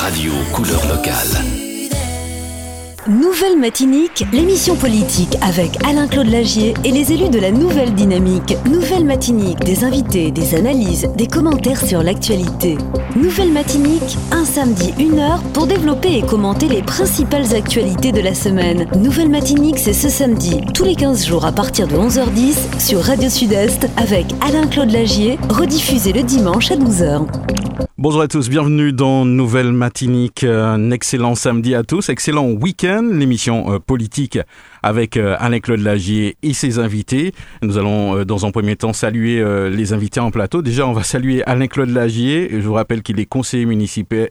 radio couleur locale. Nouvelle Matinique, l'émission politique avec Alain-Claude Lagier et les élus de la Nouvelle Dynamique. Nouvelle Matinique, des invités, des analyses, des commentaires sur l'actualité. Nouvelle Matinique, un samedi, une heure pour développer et commenter les principales actualités de la semaine. Nouvelle Matinique, c'est ce samedi, tous les 15 jours à partir de 11h10 sur Radio Sud-Est avec Alain-Claude Lagier, rediffusé le dimanche à 12h. Bonjour à tous, bienvenue dans Nouvelle Matinique. Un excellent samedi à tous, excellent week-end, l'émission euh, politique avec euh, Alain-Claude Lagier et ses invités. Nous allons euh, dans un premier temps saluer les invités en plateau. Déjà, on va saluer Alain-Claude Lagier. Je vous rappelle qu'il est conseiller municipal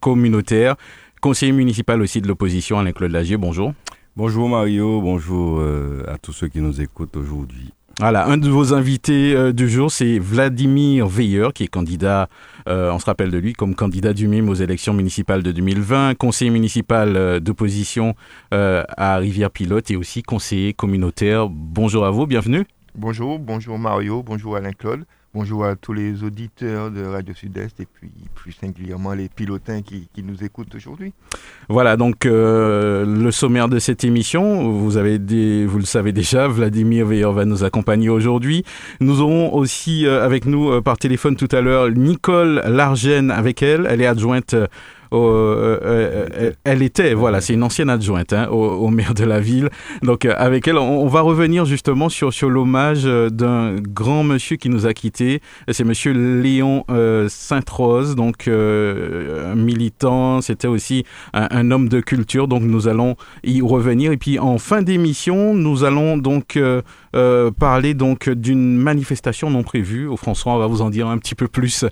communautaire, conseiller municipal aussi de l'opposition. Alain-Claude Lagier, bonjour. Bonjour Mario, bonjour à tous ceux qui nous écoutent aujourd'hui. Voilà, un de vos invités du jour, c'est Vladimir Veilleur, qui est candidat euh, on se rappelle de lui comme candidat du MIM aux élections municipales de 2020, conseiller municipal euh, d'opposition euh, à Rivière-Pilote et aussi conseiller communautaire. Bonjour à vous, bienvenue. Bonjour, bonjour Mario, bonjour Alain-Claude. Bonjour à tous les auditeurs de Radio Sud-Est et puis plus singulièrement les pilotins qui, nous écoutent aujourd'hui. Voilà, donc le sommaire de cette émission, vous, avez vous le savez déjà, Vladimir Veilleur va nous accompagner aujourd'hui. Nous aurons aussi avec nous par téléphone tout à l'heure Nicole Largène avec elle. Elle est adjointe euh, euh, euh, elle était, voilà, c'est une ancienne adjointe hein, au, maire de la ville. Donc avec elle, on, va revenir justement sur, sur l'hommage d'un grand monsieur qui nous a quittés. C'est monsieur Léon Sainte-Rose, donc un militant, c'était aussi un, homme de culture. Donc nous allons y revenir. Et puis en fin d'émission, nous allons donc parler donc d'une manifestation non prévue. Au François, on va vous en dire un petit peu plus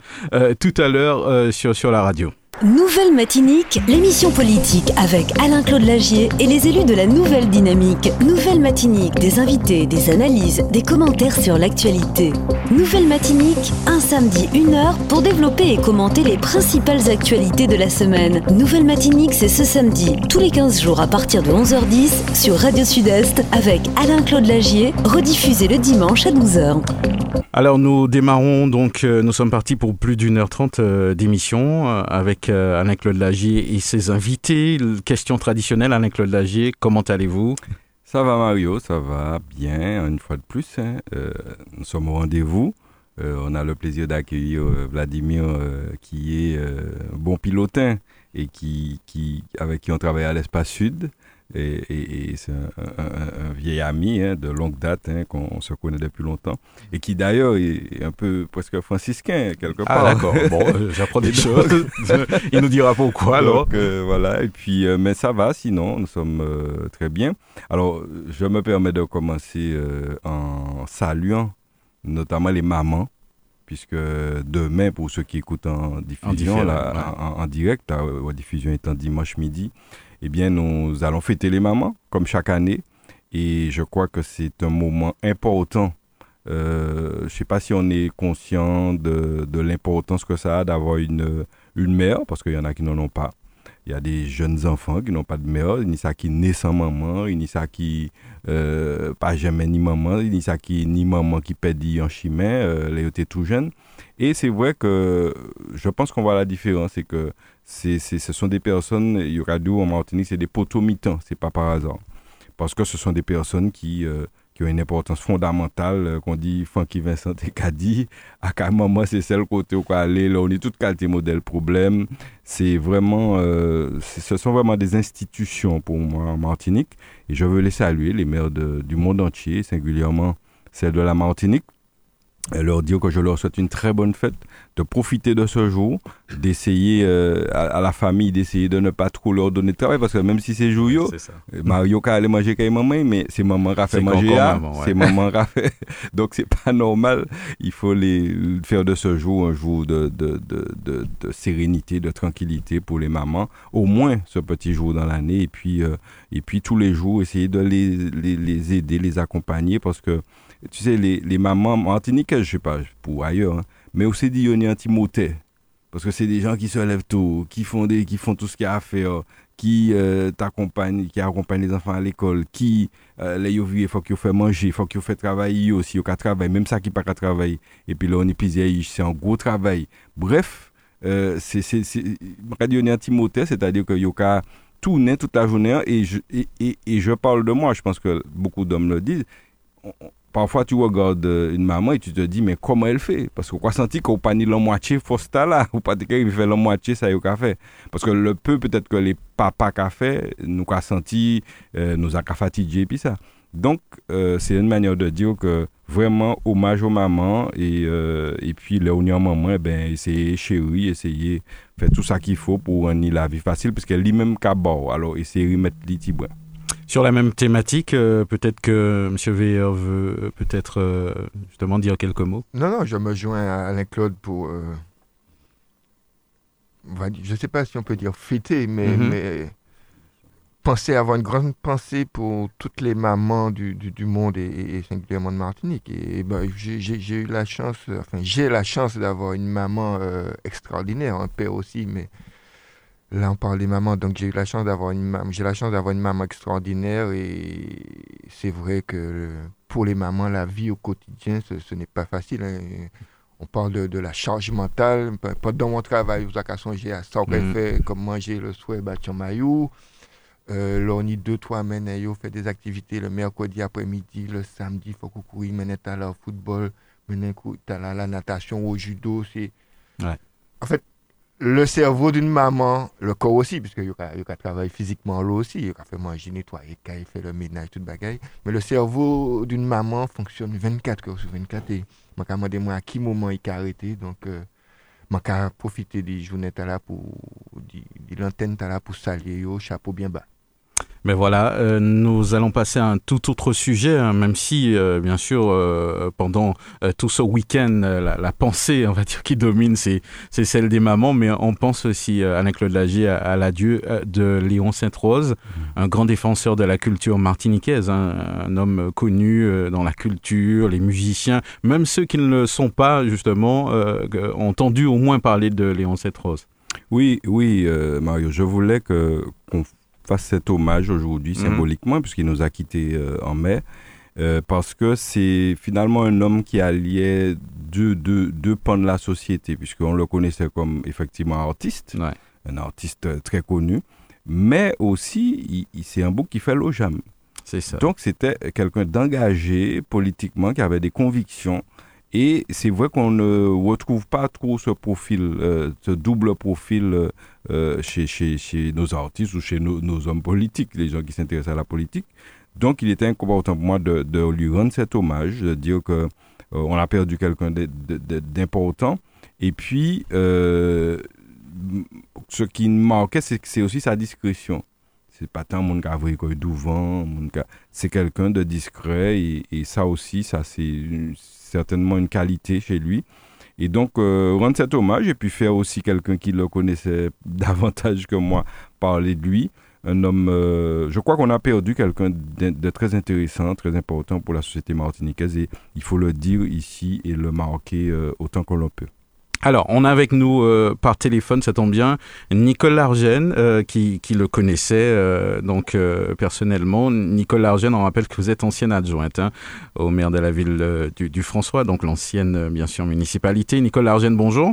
tout à l'heure sur, sur la radio. Nouvelle Matinique, l'émission politique avec Alain-Claude Lagier et les élus de la Nouvelle Dynamique. Nouvelle Matinique, des invités, des analyses, des commentaires sur l'actualité. Nouvelle Matinique, un samedi, une heure pour développer et commenter les principales actualités de la semaine. Nouvelle Matinique, c'est ce samedi, tous les 15 jours à partir de 11h10 sur Radio Sud-Est avec Alain-Claude Lagier, rediffusé le dimanche à 12h. Alors nous démarrons donc, euh, nous sommes partis pour plus d'une heure trente euh, d'émission euh, avec Alain-Claude Lagier et ses invités. Question traditionnelle, Alain-Claude Lagier, comment allez-vous? Ça va Mario, ça va bien, une fois de plus. Hein. nous sommes au rendez-vous. on a le plaisir d'accueillir Vladimir qui est bon pilotin et qui, avec qui on travaille à l'Espace Sud. Et, c'est un, vieil ami hein, de longue date, hein, qu'on se connaît depuis longtemps, et qui d'ailleurs est un peu presque franciscain quelque ah, part. Ah d'accord, bon, euh, j'apprends des choses. Il nous dira pourquoi alors. Euh, voilà, et puis, euh, mais ça va, sinon, nous sommes très bien. Alors, je me permets de commencer en saluant notamment les mamans, puisque demain, pour ceux qui écoutent en diffusion, en, direct, la diffusion étant dimanche midi, eh bien, nous allons fêter les mamans, comme chaque année. Et je crois que c'est un moment important. Euh, je ne sais pas si on est conscient de, l'importance que ça a d'avoir une, une mère, parce qu'il y en a qui n'en ont pas. Il y a des jeunes enfants qui n'ont pas de mère, ni ça qui naît sans maman, ni ça qui euh, pas jamais ni maman, ni ça qui ni maman qui perd en chemin, euh, les tout jeunes. Et c'est vrai que je pense qu'on voit la différence, c'est que c'est, ce sont des personnes, Yuradou en Martinique, c'est des poteaux mitants, c'est pas par hasard. Parce que ce sont des personnes qui, euh, qui ont une importance fondamentale, euh, qu'on dit Funky Vincent et Kadi. À quel moment c'est celle côté où aller, là, on est toute qualité modèle problème. C'est vraiment, euh, ce sont vraiment des institutions pour moi en Martinique. Et je veux les saluer, les maires du monde entier, singulièrement celle de la Martinique, et leur dire que je leur souhaite une très bonne fête, de profiter de ce jour, d'essayer euh, à, la famille d'essayer de ne pas trop leur donner de travail parce que même si c'est joyeux, Mario qui allait manger avec maman, mais c'est maman qui a fait manger c'est maman qui a fait. Donc c'est pas normal. Il faut les faire de ce jour un jour de, de, de, de, sérénité, de tranquillité pour les mamans. Au moins ce petit jour dans l'année et puis euh, et puis tous les jours essayer de les, les, les aider, les accompagner parce que tu sais, les, les mamans martiniquaises, je sais pas, pour ailleurs, hein, mais aussi dit. Parce que c'est des gens qui se lèvent tôt, qui font, des, qui font tout ce qu'il y a à faire, qui euh, qui accompagnent les enfants à l'école, qui, euh, les il faut qu'ils fassent manger, il faut qu'ils fassent travailler aussi, au travailler, même ça qui pas qu'à travailler. Et puis là, on est c'est un gros travail. Bref, euh, c'est Radio Timothée, c'est-à-dire que Yoka tourner toute la journée et je, et, et, je parle de moi, je pense que beaucoup d'hommes le disent. Parfois, tu regardes une maman et tu te dis, mais comment elle fait? Parce qu'on a senti qu'on pas ni la moitié fosta là, ou pas qu'il fait la moitié ça y a fait. Parce que le peu peut-être que les papas qu'a fait, nous a senti, euh, nous a fatigué puis ça. Donc, euh, c'est une manière de dire que vraiment, hommage aux mamans et, euh, et puis, là où maman, eh ben, essayer chérie, essayer faire tout ça qu'il faut pour rendre la vie facile, parce qu'elle lui-même qu'à alors essayer de mettre les Sur la même thématique, euh, peut-être que M. Veiller veut peut-être justement dire quelques mots. Non, non, je me joins à Alain Claude pour. je ne sais pas si on peut dire fêter, mais, mm-hmm. mais penser avoir une grande pensée pour toutes les mamans du, du, monde et, singulièrement de Martinique. Et, ben, j'ai eu la chance, enfin j'ai la chance d'avoir une maman euh, extraordinaire, un père aussi, mais là on parle des mamans, donc j'ai eu la chance d'avoir une j'ai la chance d'avoir une maman extraordinaire et c'est vrai que pour les mamans la vie au quotidien ce, n'est pas facile. Hein. On parle de, la charge mentale. Pendant mon travail, vous avez songé à ça, on mm. fait comme manger le soir, battre maillot. Euh, là, on y deux, trois semaines, on fait des activités le mercredi après-midi, le samedi, il faut courir, maintenant, à la football, maintenant, à la, la natation, au judo. C'est... En fait, le cerveau d'une maman, le corps aussi, puisque il travailler physiquement là aussi, il a fait manger, nettoyer, il fait le ménage, tout le bagaille. Mais le cerveau d'une maman fonctionne 24 heures sur 24 et je me à quel moment il a arrêté. Donc, euh, je profiter des journées là pour, de l'antenne là pour saluer, chapeau bien bas. Mais voilà, euh, nous allons passer à un tout autre sujet, hein, même si, euh, bien sûr, euh, pendant tout ce week-end, la, pensée, on va dire, qui domine, c'est, celle des mamans, mais on pense aussi, Alain-Claude Lagier, à, l'adieu de Léon Sainte-Rose, mmh. un grand défenseur de la culture martiniquaise, hein, un homme connu dans la culture, les musiciens, même ceux qui ne le sont pas, justement, ont entendu au moins parler de Léon Sainte-Rose. Oui, oui, Mario, je voulais que, qu'on fasse cet hommage aujourd'hui mhm. symboliquement, puisqu'il nous a quittés euh, en mai, euh, parce que c'est finalement un homme qui alliait deux, deux, deux pans de la société, puisqu'on le connaissait comme effectivement artiste, un artiste euh, très connu, mais aussi c'est un bouc qui fait l'ojam. C'est ça. Donc c'était quelqu'un d'engagé politiquement, qui avait des convictions, et c'est vrai qu'on ne retrouve pas trop ce profil, euh, ce double profil euh, chez, chez, chez, nos artistes ou chez nos, hommes politiques, les gens qui s'intéressent à la politique. Donc il était important pour moi de, lui rendre cet hommage, de dire que euh, on a perdu quelqu'un d'important. Et puis, ce qui me marquait, c'est aussi sa discrétion. C'est pas tant mon gars devant, c'est quelqu'un de discret et, et, ça aussi, ça c'est certainement une qualité chez lui. Et donc, euh, rendre cet hommage et puis faire aussi quelqu'un qui le connaissait davantage que moi parler de lui. Un homme, euh, je crois qu'on a perdu quelqu'un de, très intéressant, très important pour la société martiniquaise et il faut le dire ici et le marquer euh, autant qu'on le peut. Alors, on a avec nous euh, par téléphone, ça tombe bien, Nicole Largène, euh, qui, qui, le connaissait euh, donc personnellement. Nicole Largène, on rappelle que vous êtes ancienne adjointe hein, au maire de la ville du, du, François, donc l'ancienne, bien sûr, municipalité. Nicole Largène, bonjour.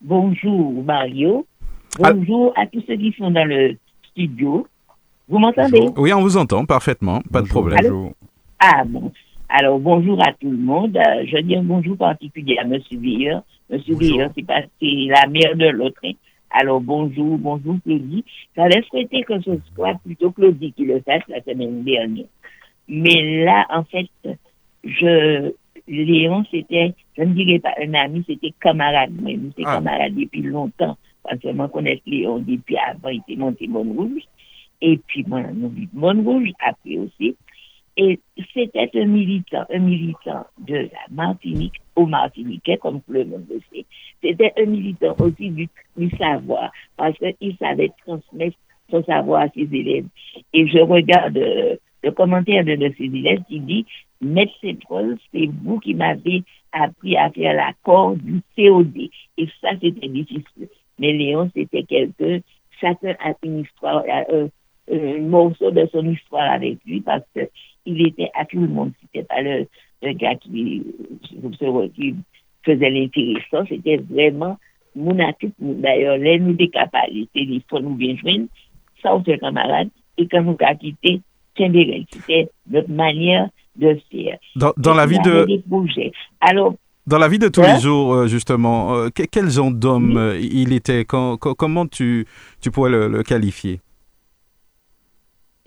Bonjour Mario. Ah. Bonjour à tous ceux qui sont dans le studio. Vous m'entendez? Oui, on vous entend parfaitement, pas de problème. ah bon, alors, bonjour à tout le monde. Euh, je dis un bonjour particulier à M. Villeur. M. Villeur, c'est la mère de l'autre. Hein. Alors, bonjour, bonjour Claudie. J'allais souhaiter que ce soit plutôt Claudie qui le fasse la semaine dernière. Mais là, en fait, je, Léon, c'était, je ne dirais pas un ami, c'était camarade. Mais nous, c'est ah. camarade depuis longtemps. Parce que moi, connais Léon depuis avant, il était monté Montrouge. Et puis, moi, nous vit Montrouge, après aussi. Et c'était un militant, un militant de la Martinique, au Martiniquais, comme tout le monde le sait. C'était un militant aussi du, savoir, parce qu'il savait transmettre son savoir à ses élèves. Et je regarde euh, le commentaire de, de ses élèves qui dit, Maître Central, c'est vous qui m'avez appris à faire l'accord du COD. Et ça, c'était difficile. Mais Léon, c'était quelqu'un, chacun a une histoire, un, un morceau de son histoire avec lui, parce que il était à tout le monde. C'était pas le, gars qui, qui faisait l'intéressant, c'était vraiment mon attitude. D'ailleurs, là, nous décapons les téléphones, nous bien joindre, ça, on fait camarade, et quand nous avons quitté, c'était notre manière de faire. Dans, dans la vie de... Alors, dans la vie de tous les jours, euh, justement, euh, quel genre d'homme euh, il était? Comment tu, tu pourrais le, qualifier?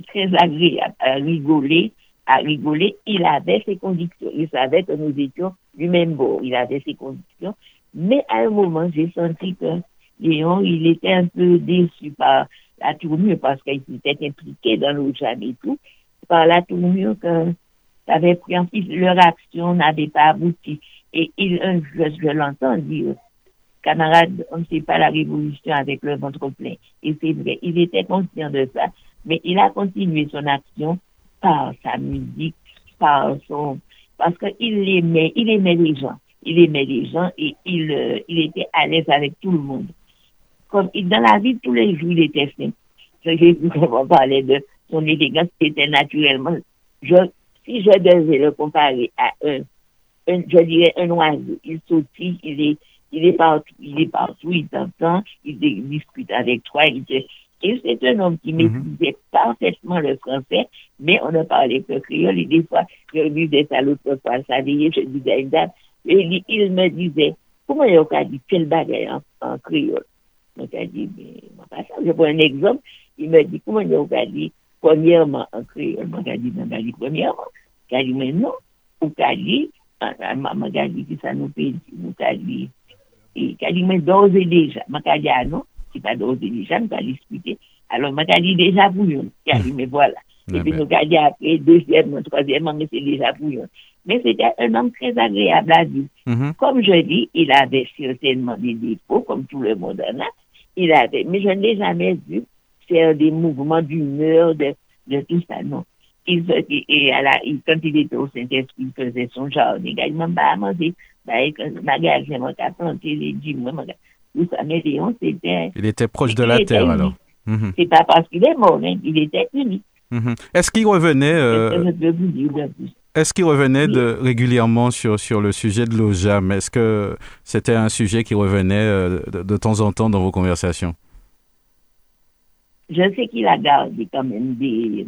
Très agréable à rigoler, à rigoler. Il avait ses convictions. Il savait que nous étions du même bord. Il avait ses convictions. Mais à un moment, j'ai senti que Léon, il était un peu déçu par la tournure parce qu'il était impliqué dans nos jam et tout, par la tournure que ça avait pris en plus, leur action n'avait pas abouti. Et il, je, l'entends dire, camarade, on ne fait pas la révolution avec le ventre plein. Et c'est vrai, il était conscient de ça, mais il a continué son action par sa musique, par son, parce qu'il aimait, il aimait les gens. Il aimait les gens et il, euh, il était à l'aise avec tout le monde. Comme dans la vie tous les jours, il était simple. Vraiment parler de son élégance qui était naturellement. Je, si je devais le comparer à un je dirais, un oiseau. Il sautille, il est, il est partout, il est partout, il t'entend, il discute avec toi. Il Et c'est un homme qui mhm. maîtrisait parfaitement le français, mais on ne parlait que créole. Et des fois, je disais à l'autre fois, ça je disais à une dame, et il, me disait, comment il a dit quel bagage en, créole? Donc, il dit, mais, je prends un exemple, il me dit, comment il a dit premièrement en créole? Moi, j'ai dit, non, dit premièrement. Il dit, mais non, ou dit, m'a dit que ça nous paye, nous a dit, et qu'a dit, mais d'ores et déjà, m'a dit, ah non, c'est pas d'ores et déjà, nous a discuté. Alors, m'a dit déjà bouillon. Qu'a dit, mais voilà. Et puis, nous a dit après, deuxième, troisième, mais c'est déjà bouillon. Mais c'était un homme très agréable à vivre. Mm-hmm. Comme je dis, il avait certainement des défauts, comme tout le monde en a. Il avait, mais je ne l'ai jamais vu faire des mouvements d'humeur, de, de tout ça, non il, et à la, il, quand il était au Saint-Esprit, il faisait son jardin. Il m'a pas manger, bah, magasin, m'a planté les dîmes, tout Léon, c'était. Il était proche de la terre, alors. Mm-hmm. C'est pas parce qu'il est mort, hein, il était unique. Mm-hmm. Est-ce qu'il revenait. Euh... Est-ce qu'il revenait de, régulièrement sur, sur le sujet de l'OJAM Est-ce que c'était un sujet qui revenait euh, de, de, temps en temps dans vos conversations? Je sais qu'il a gardé quand même des,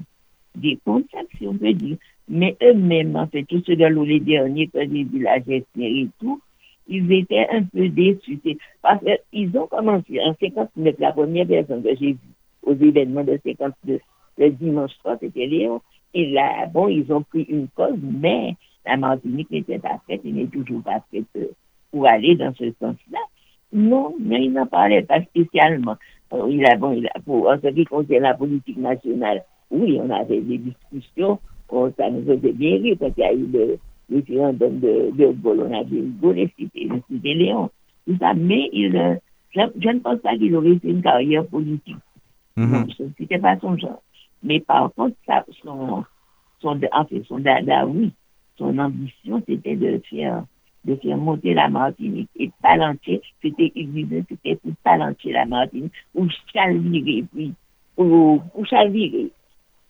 des contacts, si on peut dire. Mais eux-mêmes, en fait, tous ceux de les derniers que j'ai vu la gestion et tout, ils étaient un peu déçus. Parce qu'ils ont commencé en 59, la première personne que j'ai vue aux événements de 52, le dimanche 3, c'était Léon. Et là, bon, ils ont pris une cause, mais la Martinique n'était pas faite, il n'est toujours pas faite euh, pour aller dans ce sens-là. Non, mais il n'en parlait pas spécialement. Euh, il a, bon, il en ce qui concerne la politique nationale, oui, on avait des discussions, ça nous faisait bien rire parce qu'il y a eu le référendum de, de et c'était Léon. Tout ça, mais il, euh, je, ne pense pas qu'il aurait fait une carrière politique. Mm -hmm. C'était pas son genre. Mais par contre, ça, son, son, en fait, son dada, oui, son ambition, c'était de faire de faire monter la Martinique et palantir, c'était, disait, c'était pour palantir la Martinique, ou chalvirer, puis, ou, ou chalvirer.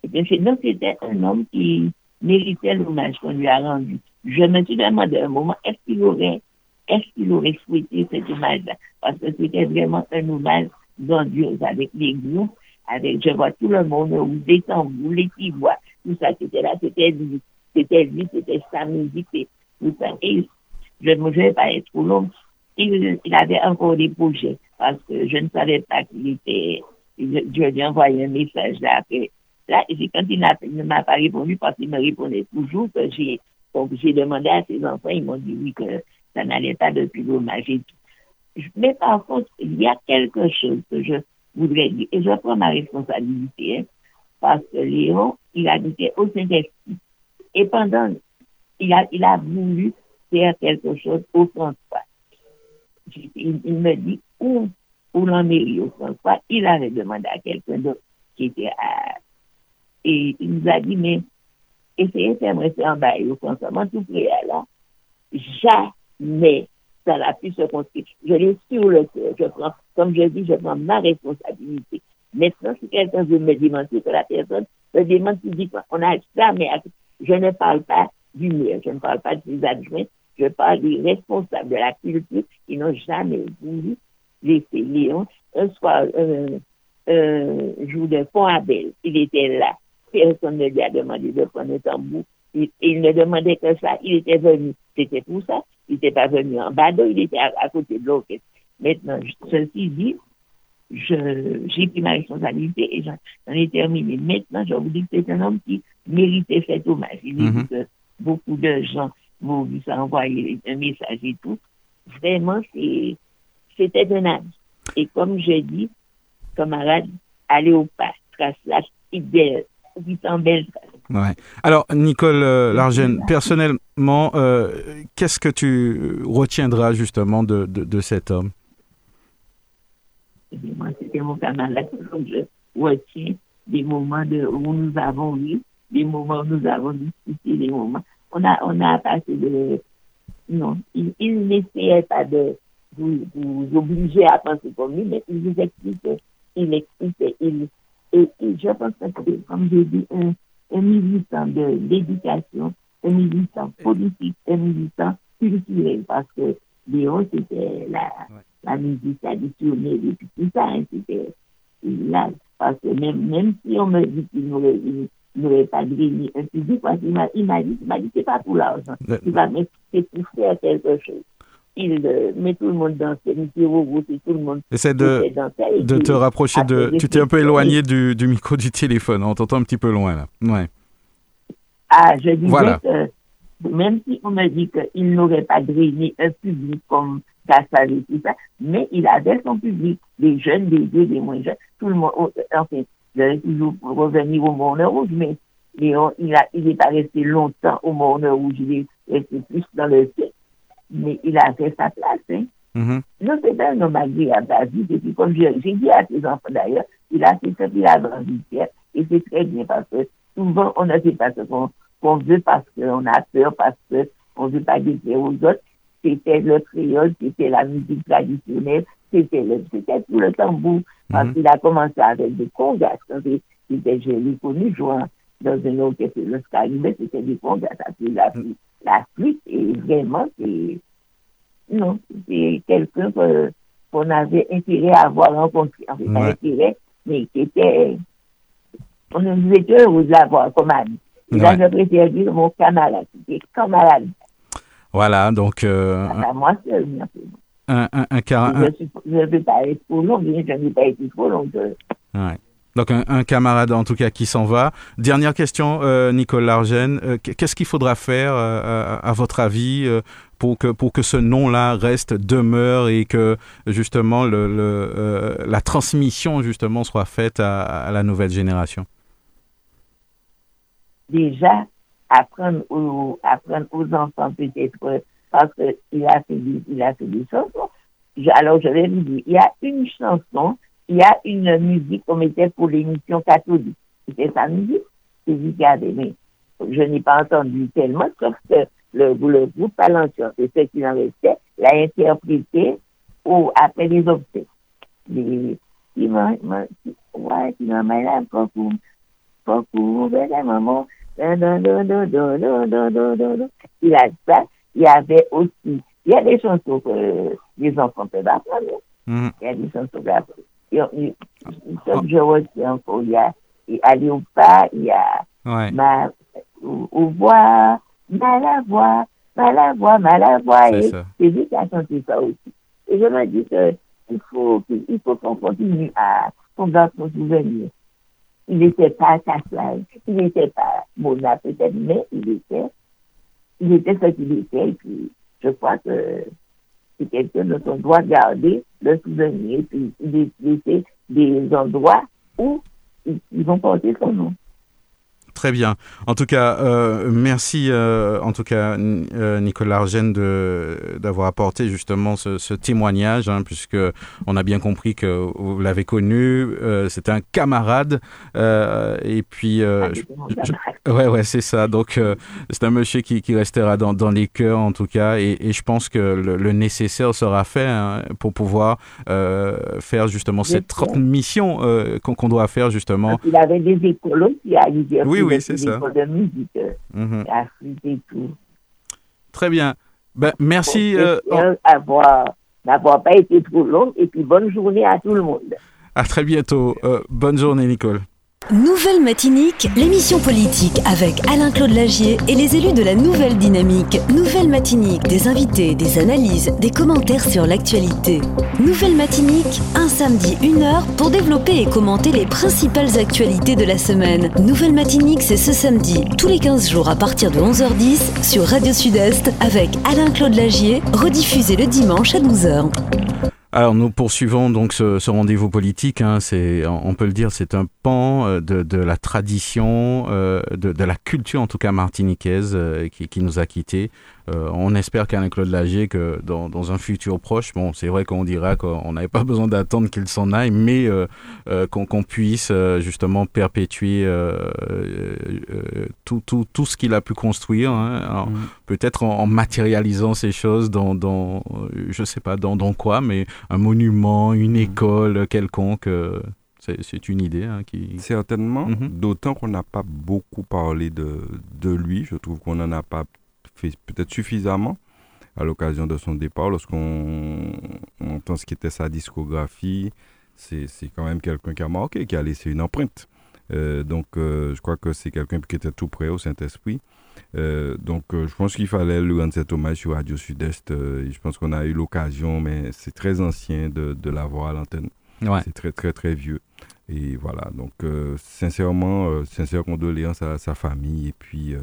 Donc, c'était un homme qui méritait l'hommage qu'on lui a rendu. Je me suis demandé un moment, est-ce qu'il aurait, est-ce qu'il aurait souhaité cet hommage-là? Parce que c'était vraiment un hommage grandiose avec les groupes, avec, je vois tout le monde, ou des tambours, les voix, tout ça, c'était là, c'était lui, c'était lui, c'était sa musique, et tout ça. Et je ne vais pas être trop long. Il, il, avait encore des projets, parce que je ne savais pas qu'il était, je, lui ai envoyé un message là, après, Là, et quand il ne m'a pas répondu, parce qu'il me répondait toujours que j'ai, j'ai demandé à ses enfants, ils m'ont dit oui, que ça n'allait pas et tout. Mais par contre, il y a quelque chose que je voudrais dire, et je prends ma responsabilité, hein, parce que Léon, il habitait au Saint-Esprit. Et pendant, il a, il a voulu faire quelque chose au François. Il, me dit, où, où l'en au François, il avait demandé à quelqu'un d'autre qui était à, et il nous a dit, mais essayez de faire en bas au consommant tout près là? Jamais ça n'a pu se construire. Je l'ai sur le cœur. Je prends, comme je dis, je prends ma responsabilité. Maintenant, si quelqu'un veut me démentir que la personne me dément, dit qu'on n'a jamais, je ne parle pas du maire, je ne parle pas de ses adjoints, Je parle des responsables de la culture qui n'ont jamais voulu laisser Léon un soir, euh, euh, jour de pont Abel. Il était là. Personne ne lui a demandé de prendre un tambour. Il, il ne demandait que ça. Il était venu. C'était pour ça. Il n'était pas venu en badaud. Il était à, à côté de l'orchestre. Maintenant, ceci dit, j'ai pris ma responsabilité et j'en ai terminé. Maintenant, je vous dis que c'est un homme qui méritait cet hommage. Il dit Mhm. que beaucoup de gens m'ont vu s'envoyer un message et tout. Vraiment, c'est- c'était un ami. Et comme j'ai dit, camarade, allez au pas, trace la belle, sont belles traces. Ouais. Alors, Nicole euh, Largène, personnellement, euh, qu'est-ce que tu retiendras justement de, de, de cet homme? Puis moi, c'était mon camarade. Donc, je retiens des moments de, où nous avons ri, des moments où nous avons discuté, des moments. On a, on a passé de. Non, il, il n'essayait pas de vous, vous obliger à penser comme lui, mais il vous expliquait, il expliquait, il. Et, je pense que comme j'ai dit, un, un militant de l'éducation, un militant politique, un militant culturel, parce que Léon, c'était la, la musique traditionnelle et tout ça, hein, c'était là, parce que même, même si on me dit qu'il n'aurait, pas gagné un public, parce qu'il m'a, il m'a dit, il m'a dit, c'est pas pour l'argent, c'est pour faire quelque chose. Il euh, met tout le monde dans ses c'est tout le monde Essaie de, de te rapprocher de... Tu t'es un peu éloigné du, du micro du téléphone, on t'entend un petit peu loin là. Ouais. Ah, je disais Voilà. que même si on me dit qu'il n'aurait pas drainé un public comme Cassal et tout ça, mais il avait son public, des jeunes, des vieux, des moins jeunes, tout le monde. oh, Enfin, je vais toujours revenir au Morne Rouge, mais Léon, il a, il n'est pas resté longtemps au Morne Rouge, il est resté plus dans le mais il a fait sa place, hein. Mhm. Non, c'est un homme agréable à vivre. Et puis, comme j'ai dit à ses enfants d'ailleurs, il a fait ça, il a grandi fier. Et c'est très bien parce que souvent, on ne fait pas ce qu'on veut parce qu'on a peur, parce qu'on ne veut pas déplaire aux autres. C'était le créole, c'était la musique traditionnelle, c'était le, c'était tout le tambour. Parce Mhm. qu'il a commencé avec des congas. Il- C'était, je l'ai connu jouant dans un orchestre, le Scaribé, c'était des congas. Ça, c'est la, la flûte. Et vraiment, c'est, non, c'est quelqu'un que- qu'on avait intérêt à avoir rencontré. En fait, Ouais. intérêt, mais qui était. On nous était heureux de l'avoir comme ami. Et là, Ouais. je préfère dire mon camarade. C'était camarade. Voilà, donc euh, à moi seul, bien sûr. un, un, un, un- Je ne veux pas être trop long, je n'ai pas été trop long. je- ouais. Donc un, camarade en tout cas qui s'en va. Dernière question, euh, Nicole Largène, Euh, qu'est-ce qu'il faudra faire euh, à, votre avis pour que pour que ce nom-là reste, demeure et que justement le, la transmission justement soit faite à, la nouvelle génération? Déjà apprendre aux, apprendre aux enfants peut-être parce qu'il a fait des, il a fait des chansons. Alors je vais vous dire, il y a une chanson, il y a une musique qu'on mettait pour l'émission catholique. C'était sa musique que mais je n'ai pas entendu tellement, sauf que le, le groupe Palantir, c'est ce qu'il en restait, l'a interprété ou après les obsèques. Il m'a ouais, tu m'as mal à beaucoup, beaucoup, la maman. Il a ça. Il y avait aussi, il y a des chansons que les enfants peuvent apprendre. Il y a des chansons que il y a- il- il- y a il- Aller au pas, il y a Ouais, ma, au, au voix, mal à voix, mal à voix, mal à voix. Et c'est lui qui a chanté ça aussi. Et je me dis que il faut, qu'il- il faut qu'on continue à qu'on garde son souvenir. Il n'était pas Cassel, il n'était pas Mona peut-être, mais il était, il était ce qu'il était. Et puis, je crois que c'est quelqu'un dont on doit garder le souvenir. Puis, était des endroits où ils, ils ont porté son nom. Très bien. En tout cas, euh, merci euh, en tout cas euh, Nicolas Argène de d'avoir apporté justement ce, ce témoignage, hein, puisque on a bien compris que vous l'avez connu, c'est un camarade, et puis Ah, je- je-. Ouais, ouais, c'est ça. Donc, c'est un monsieur qui, qui restera dans, dans les cœurs, en tout cas. Et, et je pense que le, le nécessaire sera fait hein, pour pouvoir faire justement cette euh, qu'on doit faire justement. Il avait des à l'université. Oui, oui, c'est ça. écoles de musique, euh, Mhm. et tout. Très bien. Ben, merci. d'avoir pas été trop long et puis bonne journée à tout le monde. À très bientôt. bonne journée, Nicole. Nouvelle Matinique, l'émission politique avec Alain-Claude Lagier et les élus de la Nouvelle Dynamique. Nouvelle Matinique, des invités, des analyses, des commentaires sur l'actualité. Nouvelle Matinique, un samedi, une heure pour développer et commenter les principales actualités de la semaine. Nouvelle Matinique, c'est ce samedi, tous les 15 jours à partir de 11h10 sur Radio Sud-Est avec Alain-Claude Lagier, rediffusé le dimanche à 12h. Alors nous poursuivons donc ce, rendez-vous politique. Hein, c'est, on peut le dire, c'est un pan euh, de, la tradition, euh, de, la culture en tout cas martiniquaise euh, qui, qui, nous a quittés. Euh, on espère qu'Alain Claude Lagier, que dans, un futur proche, bon, c'est vrai qu'on dira qu'on n'avait pas besoin d'attendre qu'il s'en aille, mais euh, euh, qu'on puisse justement perpétuer tout, tout, tout, ce qu'il a pu construire, hein. mm. peut-être en, matérialisant ces choses dans, dans je sais pas, dans, dans quoi, mais un monument, une mm. école quelconque. C'est une idée hein, qui... Certainement, mm-hmm. d'autant qu'on n'a pas beaucoup parlé de, de lui. Je trouve qu'on n'en a pas peut-être suffisamment à l'occasion de son départ. Lorsqu'on entend ce qu'était sa discographie, c'est quand même quelqu'un qui a marqué, qui a laissé une empreinte. Euh, donc, euh, je crois que c'est quelqu'un qui était tout prêt au Saint-Esprit. Euh, donc, je pense qu'il fallait lui rendre cet hommage sur Radio Sud-Est. je pense qu'on a eu l'occasion, mais c'est très ancien de, de l'avoir à l'antenne. C'est très, très, très vieux. Et voilà, donc sincèrement, sincère condoléances à sa famille et puis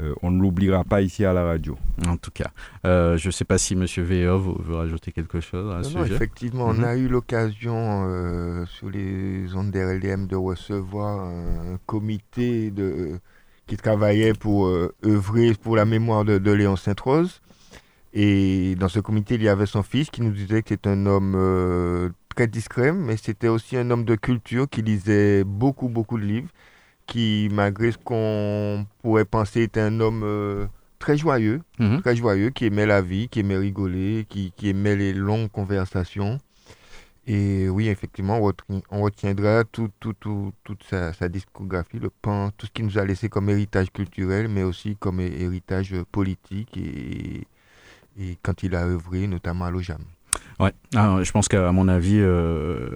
euh, on ne l'oubliera pas ici à la radio. En tout cas, euh, je ne sais pas si M. VE veut, rajouter quelque chose à ce sujet. effectivement, on mhm. a eu l'occasion euh, sur les ondes d'RLM de recevoir un comité de, qui travaillait pour œuvrer pour la mémoire de, Léon Sainte-Rose. Et dans ce comité, il y avait son fils qui nous disait que c'est un homme très discret, mais c'était aussi un homme de culture qui lisait beaucoup, beaucoup de livres qui, malgré ce qu'on pourrait penser, était un homme euh, très joyeux, mhm. très joyeux, qui aimait la vie, qui aimait rigoler, qui, qui aimait les longues conversations. Et oui, effectivement, on retiendra tout, tout, tout, toute sa, sa, discographie, le pan, tout ce qu'il nous a laissé comme héritage culturel, mais aussi comme héritage politique et, et quand il a œuvré, notamment à l'OJAM. Ouais, ah, je pense qu'à mon avis, euh,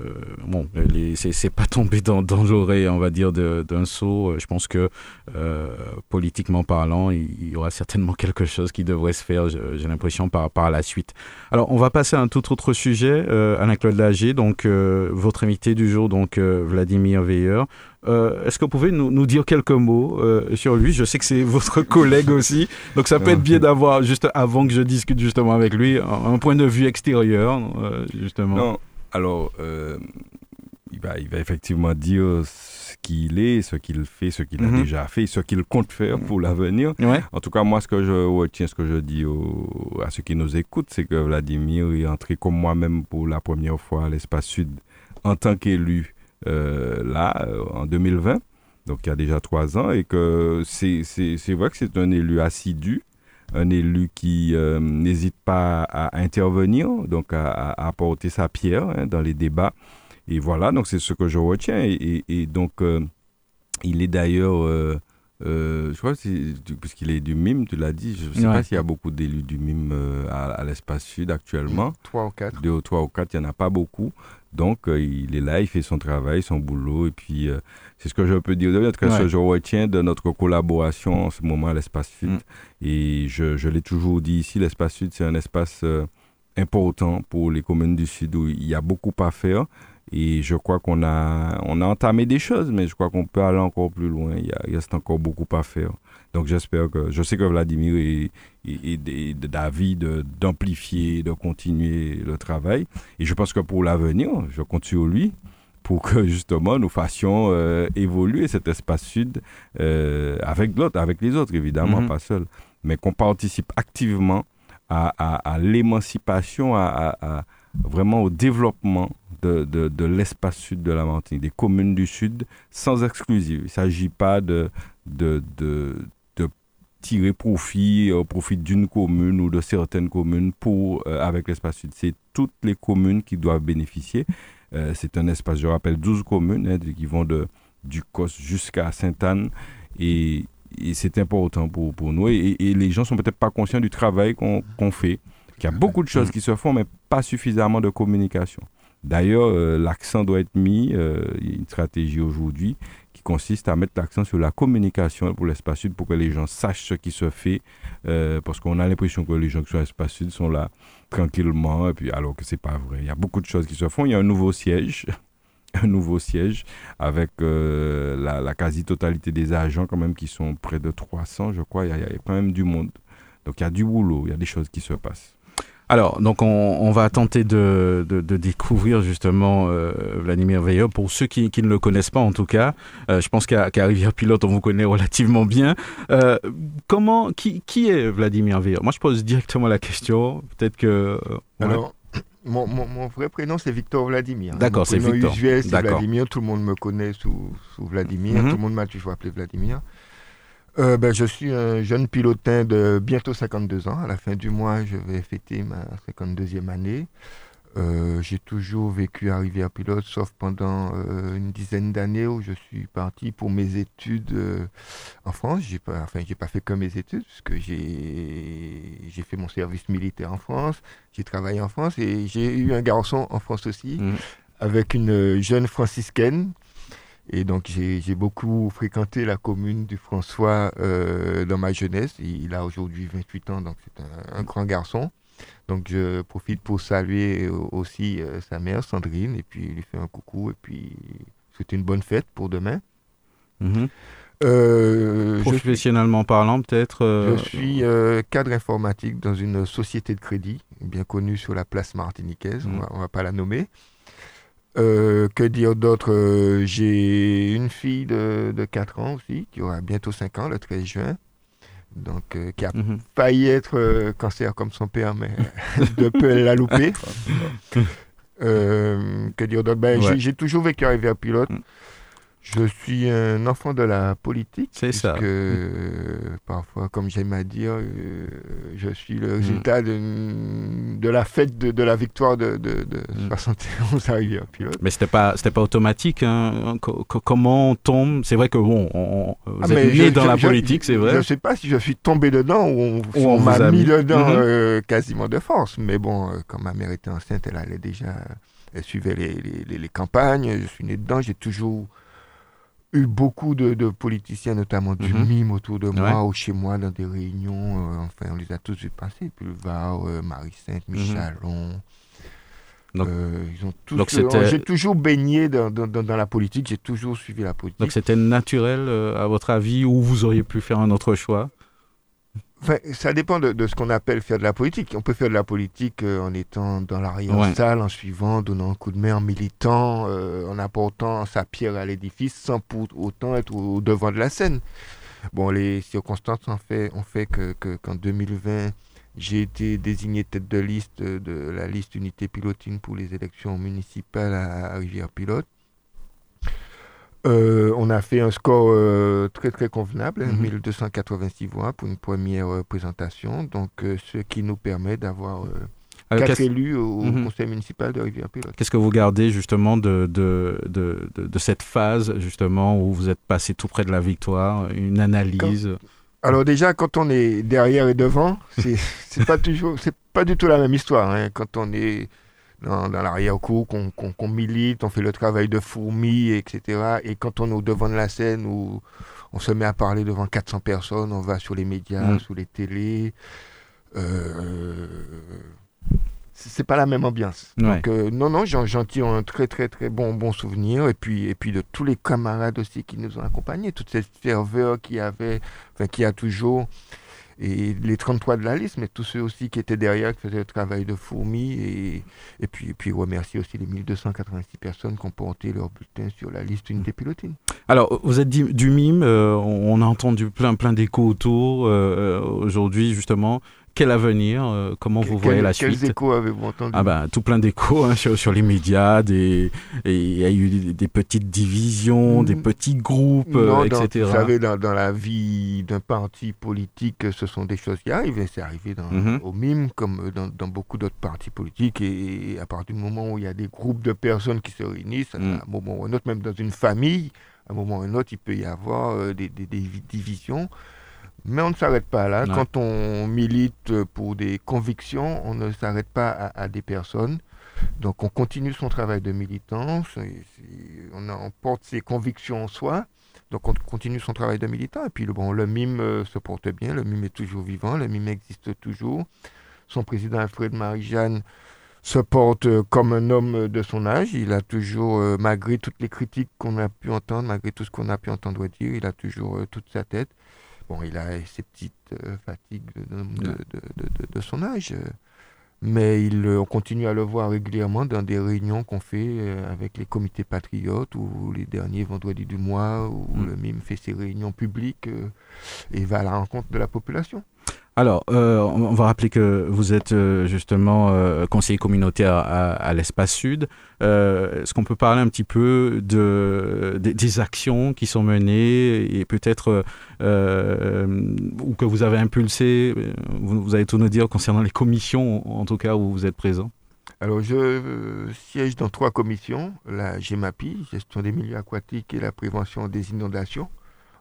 bon, c'est pas tombé dans, dans l'oreille, on va dire, d'un saut. Je pense que euh, politiquement parlant, il, y aura certainement quelque chose qui devrait se faire, j'ai l'impression, par, la suite. Alors, on va passer à un tout autre sujet, euh, Anna-Claude Lager, donc euh, votre invité du jour, donc euh, Vladimir Veilleur. Euh, est-ce que vous pouvez nous, dire quelques mots euh, sur lui? Je sais que c'est votre collègue aussi, donc ça peut être bien d'avoir, juste avant que je discute justement avec lui, un, point de vue extérieur, euh, justement. Non, alors, il, va, il va effectivement dire ce qu'il est, ce qu'il fait, ce qu'il a mhm. déjà fait, ce qu'il compte faire pour l'avenir. En tout cas, moi, ce que je retiens, ce que je dis à ceux qui nous écoutent, c'est que Vladimir est entré comme moi-même pour la première fois à l'espace sud en tant qu'élu là, euh, en 2020, donc il y a déjà trois ans, et que c'est vrai que c'est un élu assidu, un élu qui euh, n'hésite pas à, intervenir, donc à, apporter sa pierre hein, dans les débats. Et voilà, donc c'est ce que je retiens. Et, donc, il est d'ailleurs euh, je crois que puisqu'il est du MIM, tu l'as dit, je ne sais pas s'il y a beaucoup d'élus du MIM euh, à, l'espace sud actuellement. Trois ou quatre. Deux ou trois ou quatre, il n'y en a pas beaucoup. Donc, euh, il est là, il fait son travail, son boulot. Et puis, c'est ce que je peux dire de que ce je retiens de notre collaboration en ce moment à l'espace sud. Mm. Et je, je l'ai toujours dit ici, l'espace sud, c'est un espace important pour les communes du sud où il y a beaucoup à faire. Et je crois qu'on a, on a entamé des choses, mais je crois qu'on peut aller encore plus loin. Il, y a, il reste encore beaucoup à faire. Donc j'espère que, je sais que Vladimir est, est, d'avis d'amplifier, de, continuer le travail. Et je pense que pour l'avenir, je compte sur lui pour que justement nous fassions euh, évoluer cet espace sud euh, avec l'autre, avec les autres évidemment, mm-hmm. pas seul, mais qu'on participe activement à, à, l'émancipation, à, à, vraiment au développement de, de, de l'espace sud de la Martinique, des communes du sud, sans exclusive. Il ne s'agit pas de, de, de, tirer profit au profit d'une commune ou de certaines communes pour, euh, avec l'espace sud. C'est toutes les communes qui doivent bénéficier. Euh, c'est un espace, je rappelle, 12 communes hein, qui vont de, du COS jusqu'à Sainte-Anne. Et et c'est important pour, pour nous. Et, et les gens sont peut-être pas conscients du travail qu'on fait. Qu'il y a beaucoup de choses qui se font, mais pas suffisamment de communication. D'ailleurs, euh, l'accent doit être mis, euh, il y a une stratégie aujourd'hui qui consiste à mettre l'accent sur la communication pour l'espace sud pour que les gens sachent ce qui se fait, euh, parce qu'on a l'impression que les gens qui sont à l'espace sud sont là tranquillement, puis alors que c'est pas vrai. Il y a beaucoup de choses qui se font. Il y a un nouveau siège, un nouveau siège avec la, la quasi-totalité des agents quand même qui sont près de 300, je crois. Il y a quand même du monde. Donc il y a du boulot, il y a des choses qui se passent. Alors, donc on, va tenter de, découvrir justement euh, Vladimir Veilleur. Pour ceux qui, ne le connaissent pas, en tout cas, euh, je pense qu'à Rivière Pilote, on vous connaît relativement bien. Euh, comment, qui, est Vladimir Veilleur Moi, je pose directement la question. Peut-être que. Alors, mon, vrai prénom, c'est Victor Vladimir. D'accord, c'est Victor. usuel, c'est Vladimir. Tout le monde me connaît sous, Vladimir. Mhm. Tout le monde m'a toujours appelé Vladimir. Euh, ben, je suis un jeune pilotin de bientôt 52 ans. À la fin du mois, je vais fêter ma 52e année. Euh, j'ai toujours vécu à Rivière-Pilote, sauf pendant euh, une dizaine d'années où je suis parti pour mes études en France. J'ai pas, enfin, j'ai pas fait que mes études, parce que j'ai, j'ai fait mon service militaire en France, j'ai travaillé en France et j'ai eu un garçon en France aussi, mmh. avec une jeune franciscaine et donc, j'ai beaucoup fréquenté la commune du François euh, dans ma jeunesse. Il a aujourd'hui 28 ans, donc c'est un, grand garçon. Donc, je profite pour saluer aussi euh, sa mère, Sandrine, et puis lui faire un coucou, et puis souhaiter une bonne fête pour demain. Mhm. Euh, Professionnellement parlant, peut-être Je suis cadre informatique dans une société de crédit bien connue sur la place martiniquaise, on ne va pas la nommer. Euh, que dire d'autre? Euh, J'ai une fille de, de, 4 ans aussi, qui aura bientôt 5 ans, le 13 juin. Donc, euh, qui a mhm. failli être cancer comme son père, mais de peu elle l'a loupé. que dire d'autre? Ben, J'ai toujours vécu à Rivière-Pilote. Mm. Je suis un enfant de la politique. C'est ça. Que, parfois, comme j'aime à dire, euh, je suis le résultat de, de, la fête de, de la victoire de, de, de 71 à Rivière Pilote. Mais c'était pas, c'était pas automatique. Hein. comment on tombe? C'est vrai que bon, on, vous ah, êtes né dans la politique, c'est vrai. Je ne sais pas si je suis tombé dedans ou on, m'a mis dedans mhm. euh, quasiment de force. Mais bon, euh, quand ma mère était enceinte, elle allait déjà, elle suivait les, les, les campagnes. Je suis né dedans. J'ai toujours eu beaucoup de, politiciens, notamment du mhm. MIM autour de moi ou chez moi dans des réunions. Euh, enfin, on les a tous vu passer. Pulvar, euh, Marie-Sainte, mhm. Michalon. Euh, ils ont tous. j'ai toujours baigné dans, dans, la politique, j'ai toujours suivi la politique. Donc c'était naturel, à votre avis, ou vous auriez pu faire un autre choix? Ça dépend de, ce qu'on appelle faire de la politique. On peut faire de la politique euh, en étant dans l'arrière-salle, en suivant, donnant un coup de main, en militant, euh, en apportant sa pierre à l'édifice, sans pour autant être au, devant de la scène. Bon, les circonstances ont fait, ont fait que, qu'en 2020, j'ai été désigné tête de liste de la liste unité pilotine pour les élections municipales à Rivière-Pilote. Euh, on a fait un score euh, très très convenable, 1286 hein, mhm. voix pour une première euh, présentation, donc ce qui nous permet d'avoir quatre élus au, mhm. conseil municipal de Rivière-Pilote. Qu'est-ce que vous gardez justement de de, de, de, cette phase justement où vous êtes passé tout près de la victoire, une analyse? Alors déjà, quand on est derrière et devant, c'est pas toujours, c'est pas du tout la même histoire. Hein. Quand on est dans, l'arrière-cour, qu'on milite, on fait le travail de fourmi, etc. Et quand on est au devant de la scène où on se met à parler devant 400 personnes, on va sur les médias, mm. sur les télés. Euh, c'est pas la même ambiance. Donc, euh, non, non, j'en tire un très, très, très bon, bon souvenir. Et puis, et puis de tous les camarades aussi qui nous ont accompagnés, toute cette ferveur qu'il y avait, enfin, qui a toujours et les 33 de la liste, mais tous ceux aussi qui étaient derrière, qui faisaient le travail de fourmi, et, puis, et puis remercier aussi les 1286 personnes qui ont porté leur bulletin sur la liste unité pilotine. Alors, vous êtes du, mime, euh, on a entendu plein, plein d'échos autour euh, euh, aujourd'hui, justement quel avenir euh, Comment vous voyez la suite Quels échos avez-vous entendu Ah ben, tout plein d'échos hein, sur, les médias, des, il y a eu des, petites divisions, des mm. petits groupes, etc. vous savez, dans, la vie d'un parti politique, ce sont des choses qui arrivent. C'est arrivé dans, mm-hmm. au MIM comme dans, beaucoup d'autres partis politiques. Et, à partir du moment où il y a des groupes de personnes qui se réunissent, à un mm. moment ou un autre, même dans une famille, À un moment ou à un autre, il peut y avoir des, divisions. Mais on ne s'arrête pas là. Quand on milite pour des convictions, on ne s'arrête pas à, des personnes. Donc on continue son travail de militance, on, on, porte ses convictions en soi, donc on continue son travail de militant. Et puis bon, le mime euh, se porte bien, le mime est toujours vivant, le mime existe toujours. Son président Alfred Marie-Jeanne se porte euh, comme un homme de son âge. Il a toujours, euh, malgré toutes les critiques qu'on a pu entendre, malgré tout ce qu'on a pu entendre dire, il a toujours toute sa tête. Bon, il a ses petites fatigues de, de, son âge mais il, on continue à le voir régulièrement dans des réunions qu'on fait euh, avec les comités patriotes ou les derniers vendredis du mois où mm. le MIM fait ses réunions publiques euh, et va à la rencontre de la population. Alors, euh, on va rappeler que vous êtes euh, justement euh, conseiller communautaire à, l'Espace Sud. Est-ce qu'on peut parler un petit peu de, des actions qui sont menées et peut-être ou que vous avez impulsé vous, vous, avez tout nous dire concernant les commissions, en tout cas, où vous êtes présent? Alors, je siège dans trois commissions. La GEMAPI, gestion des milieux aquatiques et la prévention des inondations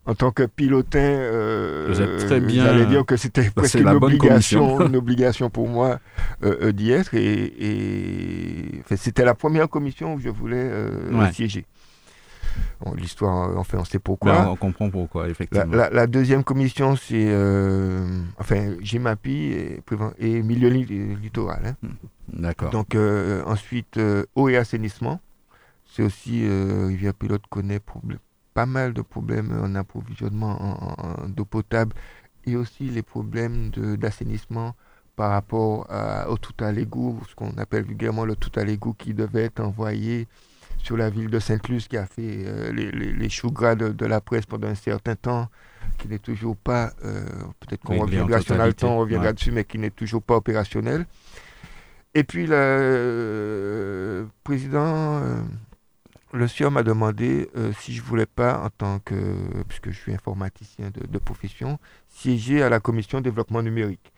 en tant que pilotin, euh, j'allais dire que c'était presque une obligation, une obligation pour moi euh, euh, d'y être. Et, c'était la première commission où je voulais siéger. L'histoire, enfin, on sait pourquoi. Ben, on comprend pourquoi, effectivement. La, deuxième commission, c'est, enfin, GMAPI et, et milieu littoral. Hein. Hmm. D'accord. Donc, ensuite, eau et assainissement. C'est aussi, Rivière Pilote connaît problème pas mal de problèmes en approvisionnement d'eau potable et aussi les problèmes d'assainissement par rapport au tout à l'égout, ce qu'on appelle vulgairement le tout à l'égout qui devait être envoyé sur la ville de Sainte-Luce qui a fait euh, les, les, choux gras de, la presse pendant un certain temps, qui n'est toujours pas, euh, peut-être qu'on reviendra sur le temps, on reviendra dessus, mais qui n'est toujours pas opérationnel. Et puis le euh, président le CIO m'a demandé euh, si je voulais pas, en tant que, puisque je suis informaticien de, profession, siéger à la commission développement numérique.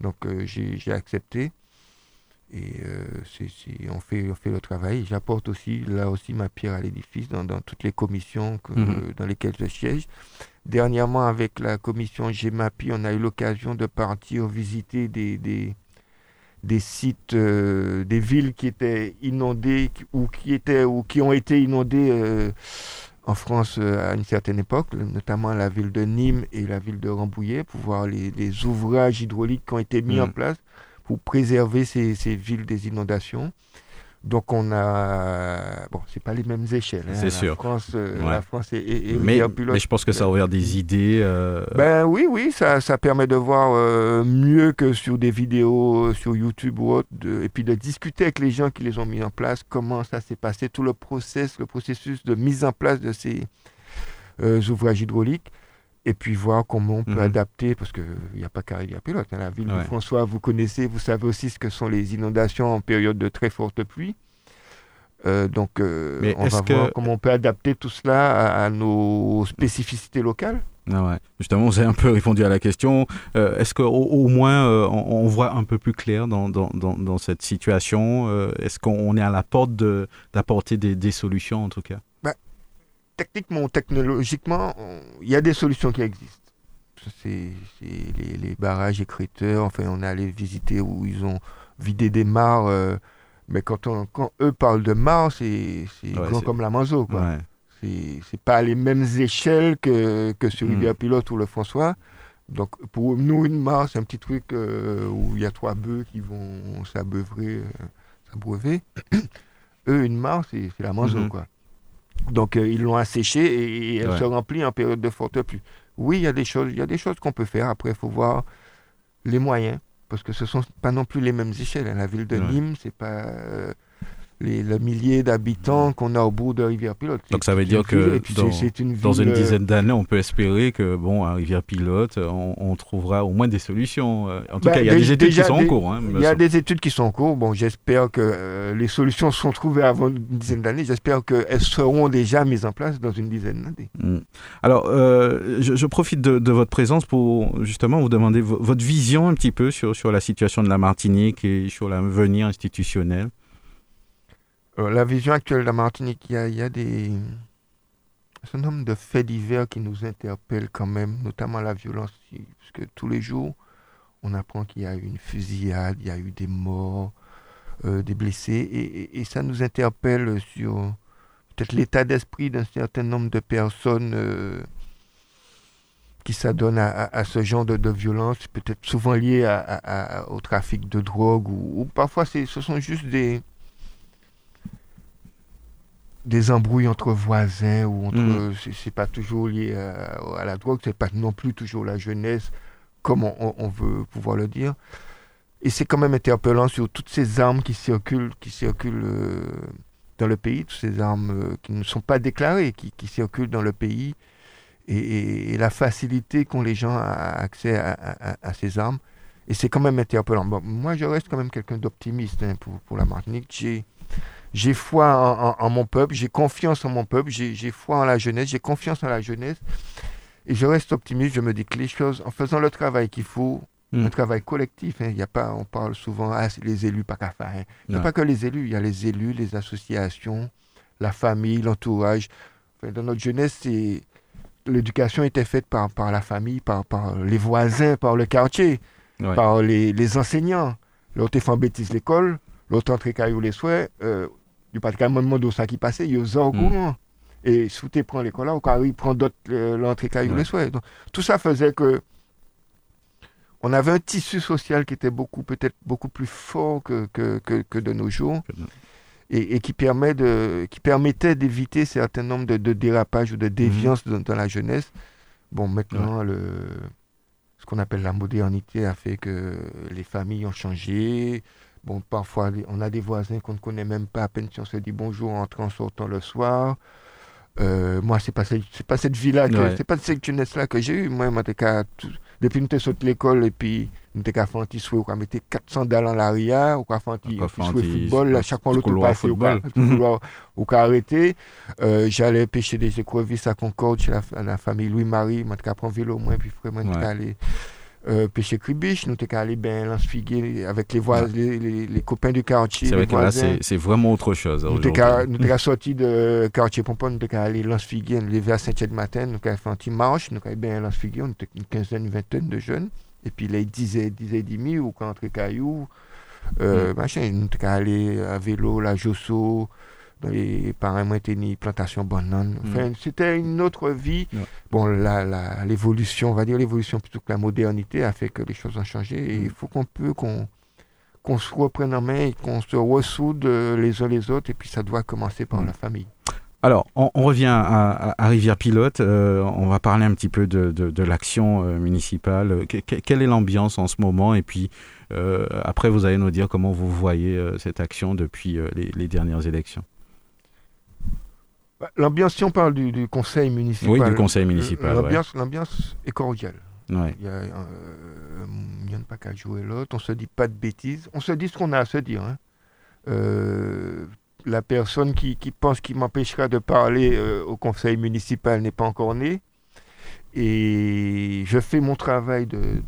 Donc euh, j'ai accepté et euh, on, fait, on fait le travail. J'apporte aussi là aussi ma pierre à l'édifice dans, toutes les commissions mhm. dans lesquelles je siège. Dernièrement, avec la commission GEMAPI, on a eu l'occasion de partir visiter des, des des sites, euh, des villes qui étaient inondées ou qui, étaient, ou qui ont été inondées euh, en France euh, à une certaine époque, notamment la ville de Nîmes et la ville de Rambouillet, pour voir les, ouvrages hydrauliques qui ont été mis en mm. place pour préserver ces villes des inondations. Donc on a bon, c'est pas les mêmes échelles. Hein. C'est sûr. France, euh, La France est, mais, mais, je pense que ça a ouvert des idées. Euh, ben oui, oui, ça, ça permet de voir euh, mieux que sur des vidéos sur YouTube ou autre, et puis de discuter avec les gens qui les ont mis en place, comment ça s'est passé, tout le process, le processus de mise en place de ces ouvrages hydrauliques et puis voir comment on peut mhm. adapter, parce qu'il n'y a pas qu'à pilote. Hein, la ville de François, vous connaissez, vous savez aussi ce que sont les inondations en période de très forte pluie. Euh, donc, euh, on va voir comment on peut adapter tout cela à, nos spécificités locales. Ah ouais. Justement, vous avez un peu répondu à la question. Euh, est-ce qu'au au moins on, voit un peu plus clair dans, dans, dans, cette situation Est-ce qu'on est à la porte d'apporter des, des, solutions en tout cas? Techniquement, technologiquement, il y a des solutions qui existent. C'est les, barrages écriteurs, enfin on est allé visiter où ils ont vidé des mares, euh, mais quand, on, quand eux parlent de mares, c'est grand comme la Manzo. Quoi. C'est pas les mêmes échelles que, que sur Rivière hmm. Pilote ou le François. Donc pour nous, une mare, c'est un petit truc euh, où il y a trois bœufs qui vont s'abreuver. Euh, eux, une mare, c'est la Manzo. Hmm. quoi. Donc euh, ils l'ont asséché et, elle se remplit en période de forte pluie. Oui, il y a des choses, il y a des choses qu'on peut faire. Après, il faut voir les moyens, parce que ce ne sont pas non plus les mêmes échelles. La ville de Nîmes, c'est pas euh, les, le millier d'habitants qu'on a au bout de Rivière-Pilote. Donc ça veut dire que dans, une, dans une, dizaine d'années, on peut espérer que, bon, à Rivière-Pilote, on, trouvera au moins des solutions. Euh, en tout bah, cas, il y a des, études qui sont en cours. Hein, il y a des études qui sont en cours. Bon, j'espère que euh, les solutions seront trouvées avant une dizaine d'années. J'espère qu'elles seront déjà mises en place dans une dizaine d'années. Hmm. Alors, euh, je, profite de, votre présence pour justement vous demander votre vision un petit peu sur, sur la situation de la Martinique et sur l'avenir institutionnel. Euh, la vision actuelle de la Martinique, il y a, des. un certain nombre de faits divers qui nous interpellent quand même, notamment la violence, parce que tous les jours, on apprend qu'il y a eu une fusillade, il y a eu des morts, euh, des blessés, et, ça nous interpelle sur peut-être l'état d'esprit d'un certain nombre de personnes euh, qui s'adonnent à, ce genre de, violence, peut-être souvent liées au trafic de drogue, ou, parfois ce sont juste des, des embrouilles entre voisins ou entre mm. c'est pas toujours lié à, la drogue c'est pas non plus toujours la jeunesse comme on, veut pouvoir le dire. Et c'est quand même interpellant sur toutes ces armes qui circulent qui circulent euh, dans le pays toutes ces armes euh, qui ne sont pas déclarées qui, circulent dans le pays. Et, la facilité qu'ont les gens à accès à, ces armes. Et c'est quand même interpellant. Moi je reste quand même quelqu'un d'optimiste hein, pour, pour la Martinique. J'ai j'ai foi en, mon peuple, j'ai confiance en mon peuple, j'ai foi en la jeunesse, j'ai confiance en la jeunesse. Et je reste optimiste, je me dis que les choses, en faisant le travail qu'il faut, hmm. un travail collectif, hein, il y a pas, on parle souvent, ah, les élus, pas qu'à faire. Hein. Il n'y a pas que les élus, il y a les élus, les associations, la famille, l'entourage. dans notre jeunesse, l'éducation était faite par, par la famille, par, par les voisins, par le quartier, par les, les enseignants. L'autre fait bêtise l'école, l'autre entre caillou les souhaits. Euh, du pas de moment de ça qui passait, il y a au courant. Et si tu prends l'école là, ou quand il prend d'autres euh, l'entrée caillou les souhaits. tout ça faisait que on avait un tissu social qui était beaucoup peut-être beaucoup plus fort que, que, que, de nos jours. Et, qui, permet de, qui permettait d'éviter certain nombre de, de, dérapages ou de déviances mhm. dans, la jeunesse. Bon, maintenant, le, ce qu'on appelle la modernité a fait que les familles ont changé, Bon, parfois, on a des voisins qu'on ne connaît même pas, à peine si on se dit bonjour en entrant, en sortant le soir. Euh, moi, c'est pas, pas cette vie-là, c'est pas cette jeunesse-là que j'ai eue. Moi, depuis que je de l'école, et puis, nous avons fait un petit souhait, on mettait 400 dalles en l'arrière, on a fait un petit football, à chaque fois l'autre passait, on a arrêté. Euh, j'allais pêcher des écrevisses à Concorde chez la, famille Louis-Marie, a pris un vélo, moi, puis vraiment, on aller euh, pêcher cribiche, nous étions allés bien figuer avec les, voisins, les, les, copains du quartier. C'est vrai que là, c'est vraiment autre chose. Nous étions sortis de quartier Pompon, nous étions allés figuer, nous lever à 5 h du matin, nous avons fait un petit marche, nous avons bien figuer, on était une quinzaine, une vingtaine de jeunes. Et puis les 10 et 10 et demi, ou quand entre cailloux, euh, mm. machin, nous étions allés à vélo, la Josso, et par un ni plantation banane. Mm. Enfin, c'était une autre vie. Bon, l'évolution, on va dire l'évolution plutôt que la modernité a fait que les choses ont changé. Et il faut qu'on peut qu'on qu'on se reprenne en main et qu'on se ressoude les uns les autres. Et puis ça doit commencer par mm. la famille. Alors, on, revient à, Rivière Pilote. Euh, on va parler un petit peu de, de, l'action euh, municipale. quelle est l'ambiance en ce moment? Et puis, euh, après, vous allez nous dire comment vous voyez cette action depuis les dernières élections. Bah, l'ambiance, si on parle du, conseil municipal. Oui, du conseil municipal. L'ambiance est cordiale. Il n'y a, euh, pas qu'à jouer l'autre. On se dit pas de bêtises. On se dit ce qu'on a à se dire. Hein. Euh, la personne qui, pense qu'il m'empêchera de parler euh, au conseil municipal n'est pas encore née. Et je fais mon travail de,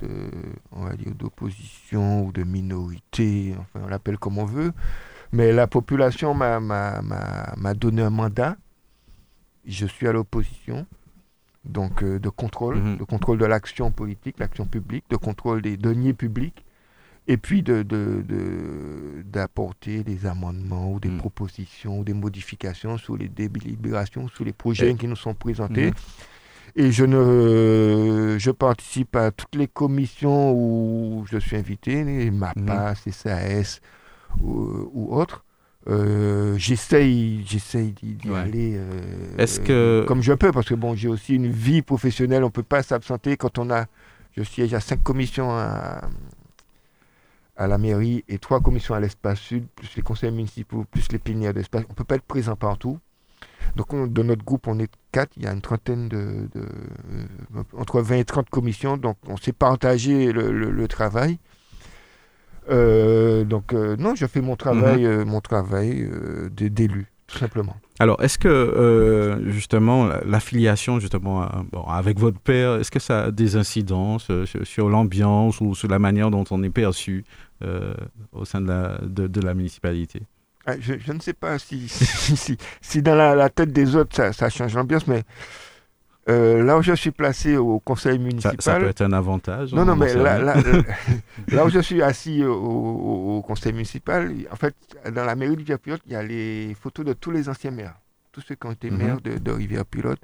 on va dire, d'opposition ou de minorité, enfin on l'appelle comme on veut. Mais la population m'a donné un mandat je suis à l'opposition, donc euh, de contrôle, mhm. de contrôle de l'action politique, l'action publique, de contrôle des deniers publics, et puis d'apporter de, des amendements ou des mhm. propositions ou des modifications sur les délibérations, sur les projets qui nous sont présentés. Mhm. Et je, ne, je participe à toutes les commissions où je suis invité, MAPA, CSAS ou, ou autres. Euh, j'essaye j'essaye d'y aller euh, comme je peux parce que bon j'ai aussi une vie professionnelle on peut pas s'absenter quand on a je siège à cinq commissions à, à la mairie et trois commissions à l'espace sud plus les conseils municipaux plus les plénières d'espace. On peut pas être présent partout. Donc dans notre groupe on est quatre. Il y a une trentaine de, euh, entre 20 et 30 commissions. Donc on s'est partagé le travail euh, donc euh, non, je fais mon travail, mhm. euh, mon travail d'élu, tout simplement. Alors, est-ce que justement l'affiliation justement avec votre père, est-ce que ça a des incidences sur, l'ambiance ou sur la manière dont on est perçu au sein de la, de, la municipalité? Ah, je, ne sais pas si, si, dans la, tête des autres ça, change l'ambiance, mais euh, là où je suis placé au conseil municipal. Ça, peut être un avantage. Non, non, mais là, où je suis assis au, conseil municipal, en fait, dans la mairie du Rivière-Pilote, il y a les photos de tous les anciens maires, tous ceux qui ont été mhm. maires de, Rivière-Pilote.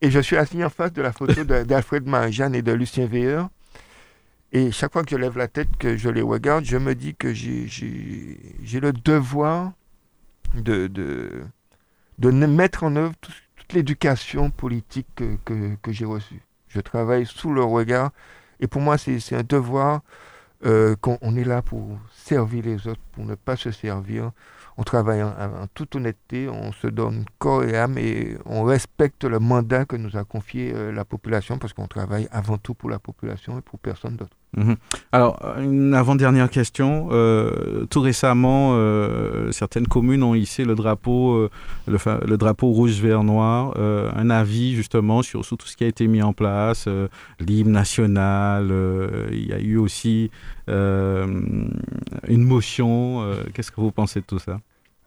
Et je suis assis en face de la photo d'Alfred Marie-Jeanne et de Lucien Veilleur. Et chaque fois que je lève la tête, que je les regarde, je me dis que j'ai le devoir de, de, de, mettre en œuvre toute l'éducation politique que, j'ai reçue. Je travaille sous le regard. Et pour moi, c'est un devoir euh, qu'on est là pour servir les autres, pour ne pas se servir on travaille en, toute honnêteté, on se donne corps et âme et on respecte le mandat que nous a confié euh, la population parce qu'on travaille avant tout pour la population et pour personne d'autre. Mhm. Alors, une avant-dernière question. Euh, tout récemment, euh, certaines communes ont hissé le drapeau, le, drapeau rouge, vert, noir. un avis justement sur, sur, tout ce qui a été mis en place, l'hymne national. il y a eu aussi une motion. Qu'est-ce que vous pensez de tout ça?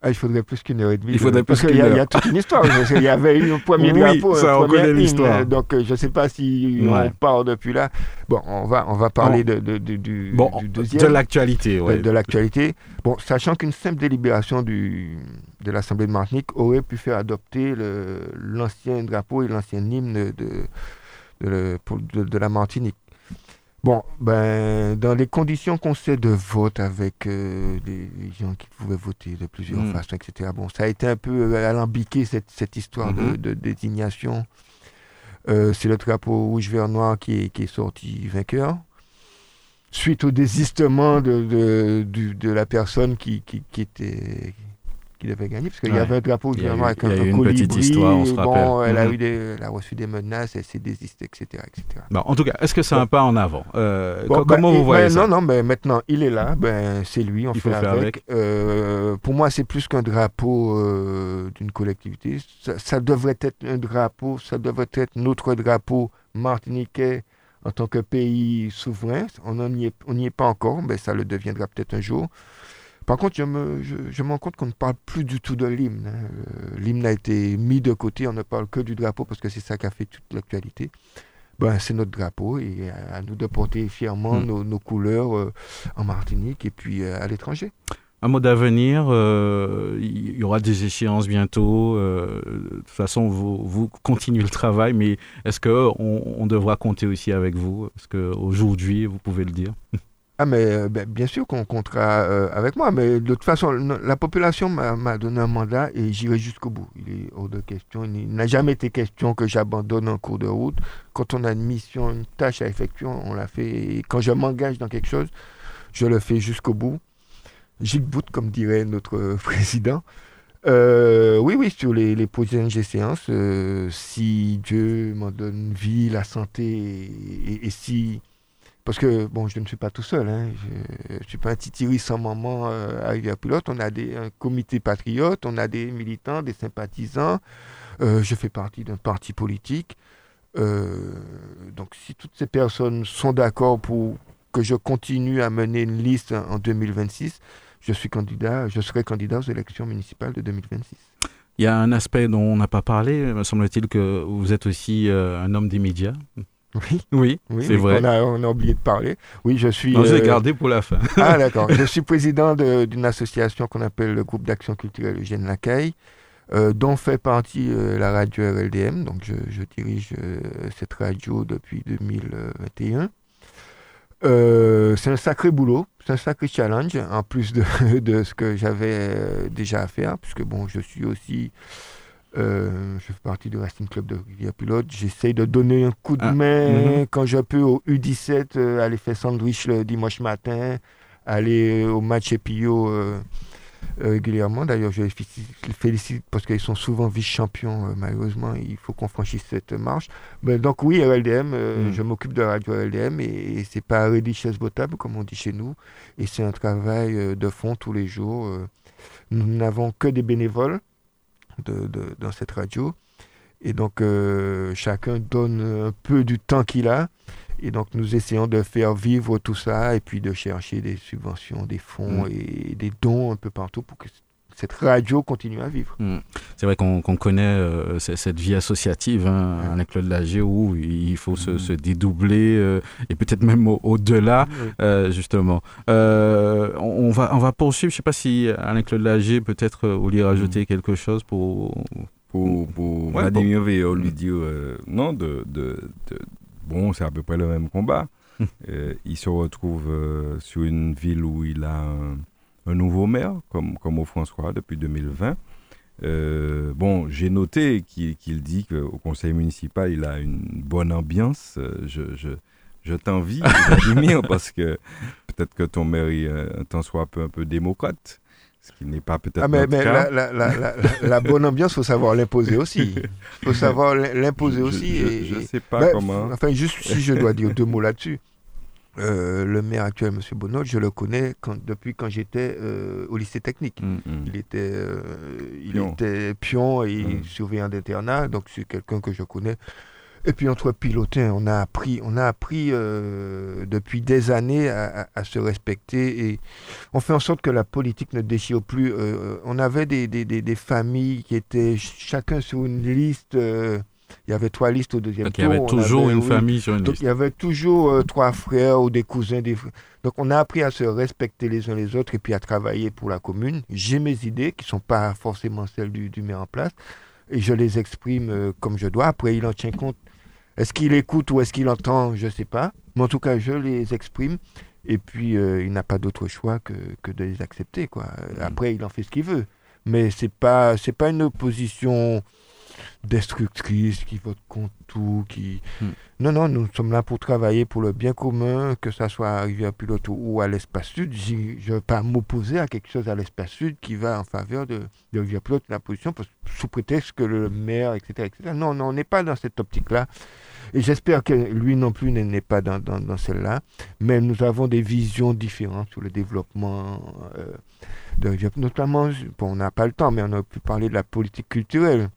Ah, il faudrait plus qu'une heure et demie. Il faudrait plus qu'une heure. Il y, a toute une histoire. il y avait eu un premier drapeau, ça, un premier hymne. Donc, euh, je ne sais pas si on part depuis là. Bon, on va, on va parler de, de, de, du, bon, du, deuxième. De l'actualité, oui. De, l'actualité. Bon, sachant qu'une simple délibération du, de l'Assemblée de Martinique aurait pu faire adopter l'ancien drapeau et l'ancien hymne de, de, de, la Martinique. Bon, ben, dans les conditions qu'on sait de vote avec euh, les, gens qui pouvaient voter de plusieurs mm. façons, etc. Bon, ça a été un peu euh, alambiqué cette, cette histoire de, mm-hmm. désignation. Euh, c'est le drapeau rouge, vert, noir qui est, qui est sorti vainqueur. Suite au désistement de, de, de la personne qui, qui, qui était qu'il avait gagné, parce qu'il y avait un drapeau vraiment avec un, une petite histoire, on se rappelle. Bon, elle, a mhm. eu des, elle a reçu des menaces, elle s'est désistée, etc. etc. Bon, en tout cas, est-ce que c'est un pas en avant? Euh, Comment ben, vous voyez ben, ça? Non, non, mais maintenant, il est là, ben, c'est lui, on il fait, faut avec. avec. Euh, pour moi, c'est plus qu'un drapeau euh, d'une collectivité. Ça, ça, devrait être un drapeau, ça devrait être notre drapeau martiniquais en tant que pays souverain. On n'y est, on est pas encore, mais ça le deviendra peut-être un jour. Par contre, je me, je, me rends compte qu'on ne parle plus du tout de l'hymne. Hein. Euh, l'hymne a été mis de côté, on ne parle que du drapeau parce que c'est ça qui a fait toute l'actualité. Ben, c'est notre drapeau et à, nous de porter fièrement hmm. nos, couleurs euh, en Martinique et puis euh, à l'étranger. Un mot d'avenir, il y aura des échéances bientôt. de toute façon, vous, vous, continuez le travail, mais est-ce qu'on on devra compter aussi avec vous? Est-ce qu'aujourd'hui, vous pouvez le dire Ah, mais euh, ben, bien sûr qu'on comptera euh, avec moi, mais de toute façon, la population m'a donné un mandat et j'irai jusqu'au bout. Il est hors de question. Il n'a jamais été question que j'abandonne en cours de route. Quand on a une mission, une tâche à effectuer, on la fait. Quand je m'engage dans quelque chose, je le fais jusqu'au bout. J'y bout, comme dirait notre président. Euh, oui, oui, sur les, les prochaines séances, si Dieu m'en donne vie, la santé, et si parce que, bon, je ne suis pas tout seul. Hein. Je ne suis pas un titiri sans maman euh, à pilote. On a des, un comité patriote, on a des militants, des sympathisants. Euh, je fais partie d'un parti politique. Euh, donc, si toutes ces personnes sont d'accord pour que je continue à mener une liste en 2026, je suis candidat, je serai candidat aux élections municipales de 2026. Il y a un aspect dont on n'a pas parlé, me semble-t-il que vous êtes aussi un homme des médias. Oui, oui, c'est vrai. On a, oublié de parler. Oui, je suis. Non, euh, gardé pour la fin. ah, d'accord. je suis président d'une association qu'on appelle le groupe d'action culturelle Eugène Lacaille, euh, dont fait partie euh, la radio RLDM. Donc, je, dirige cette radio depuis 2021. c'est un sacré boulot, c'est un sacré challenge, en plus de, de ce que j'avais déjà à faire, puisque bon, je suis aussi euh, je fais partie du Racing Club de Rivière Pilote. J'essaye de donner un coup de ah, main mhm. quand je peux au U17, euh, aller faire sandwich le dimanche matin, aller au match Epio euh, régulièrement. D'ailleurs, je les félicite parce qu'ils sont souvent vice-champions. malheureusement, il faut qu'on franchisse cette marche. Mais donc, oui, RLDM, mhm. je m'occupe de la radio RLDM et, et c'est pas un chaise botable, comme on dit chez nous. Et c'est un travail de fond tous les jours. nous n'avons que des bénévoles de, dans cette radio. Et donc, euh, chacun donne un peu du temps qu'il a. Et donc nous essayons de faire vivre tout ça et puis de chercher des subventions, des fonds Mm. et des dons un peu partout pour que cette radio continue à vivre. Mm. C'est vrai qu'on connaît euh, cette vie associative hein, Ouais. avec Claude Lager où il faut se, Mhm. se dédoubler euh, et peut-être même au- au-delà, euh, justement. Euh, on, va, on va poursuivre. Je ne sais pas si Alain Claude Lager, peut-être, voulait rajouter quelque chose pour. pour, pour Ouais, Vladimir Veillot lui dire euh, non, de, de, de- bon, c'est à peu près le même combat. Il se retrouve euh, sur une ville où il a un, un nouveau maire, comme, comme au François, depuis 2020. Euh, bon, j'ai noté qu'il qu'il dit qu'au conseil municipal, il a une bonne ambiance. Euh, Je, je, je t'envie, Vladimir, parce que peut-être que ton maire est un tant soit peu, un peu démocrate, ce qui n'est pas peut-être Ah, mais, mais cas. la, la- la- bonne ambiance, il faut savoir l'imposer aussi. Il faut savoir l'imposer aussi. Je, et- sais pas Ben, comment. Enfin, juste si je dois dire deux mots là-dessus. Euh, le maire actuel, M. Bonneau, je le connais quand- depuis quand j'étais euh, au lycée technique. Mm. Mm. Il était, euh, il Pion. était pion et Mm. surveillant d'internat, donc c'est quelqu'un que je connais. Et puis entre pilotés, on a appris, on a appris depuis des années à, à- à se respecter et on fait en sorte que la politique ne déchire plus. On avait des, des, des- des familles qui étaient ch- chacun sur une liste. Il y avait trois listes au deuxième Donc, il y avait tour. toujours avait, une oui, famille sur une donc liste. il y avait toujours euh, trois frères ou des cousins. Des... Donc on a appris à se respecter les uns les autres et puis à travailler pour la commune. J'ai mes idées qui ne sont pas forcément celles du, du maire en place et je les exprime euh, comme je dois. Après il en tient compte. Est-ce qu'il écoute ou est-ce qu'il entend Je ne sais pas. Mais en tout cas je les exprime et puis euh, il n'a pas d'autre choix que, que de les accepter. Quoi. Mm. Après il en fait ce qu'il veut. Mais ce n'est pas, c'est pas une opposition destructrice qui vote contre tout, qui... Mm. Non, non, nous sommes là pour travailler pour le bien commun, que ça soit à Rivière-Pilote ou à l'Espace Sud. Je ne veux pas m'opposer à quelque chose à l'Espace Sud qui va en faveur de, de Rivière-Pilote, la position, parce- sous prétexte que le maire, etc. etc. Non, non, on n'est pas dans cette optique-là. Et j'espère que lui non plus n'est- pas dans, dans- dans celle-là. Mais nous avons des visions différentes sur le développement euh, de. Notamment, bon, on n'a pas le temps, mais on a pu parler de la politique culturelle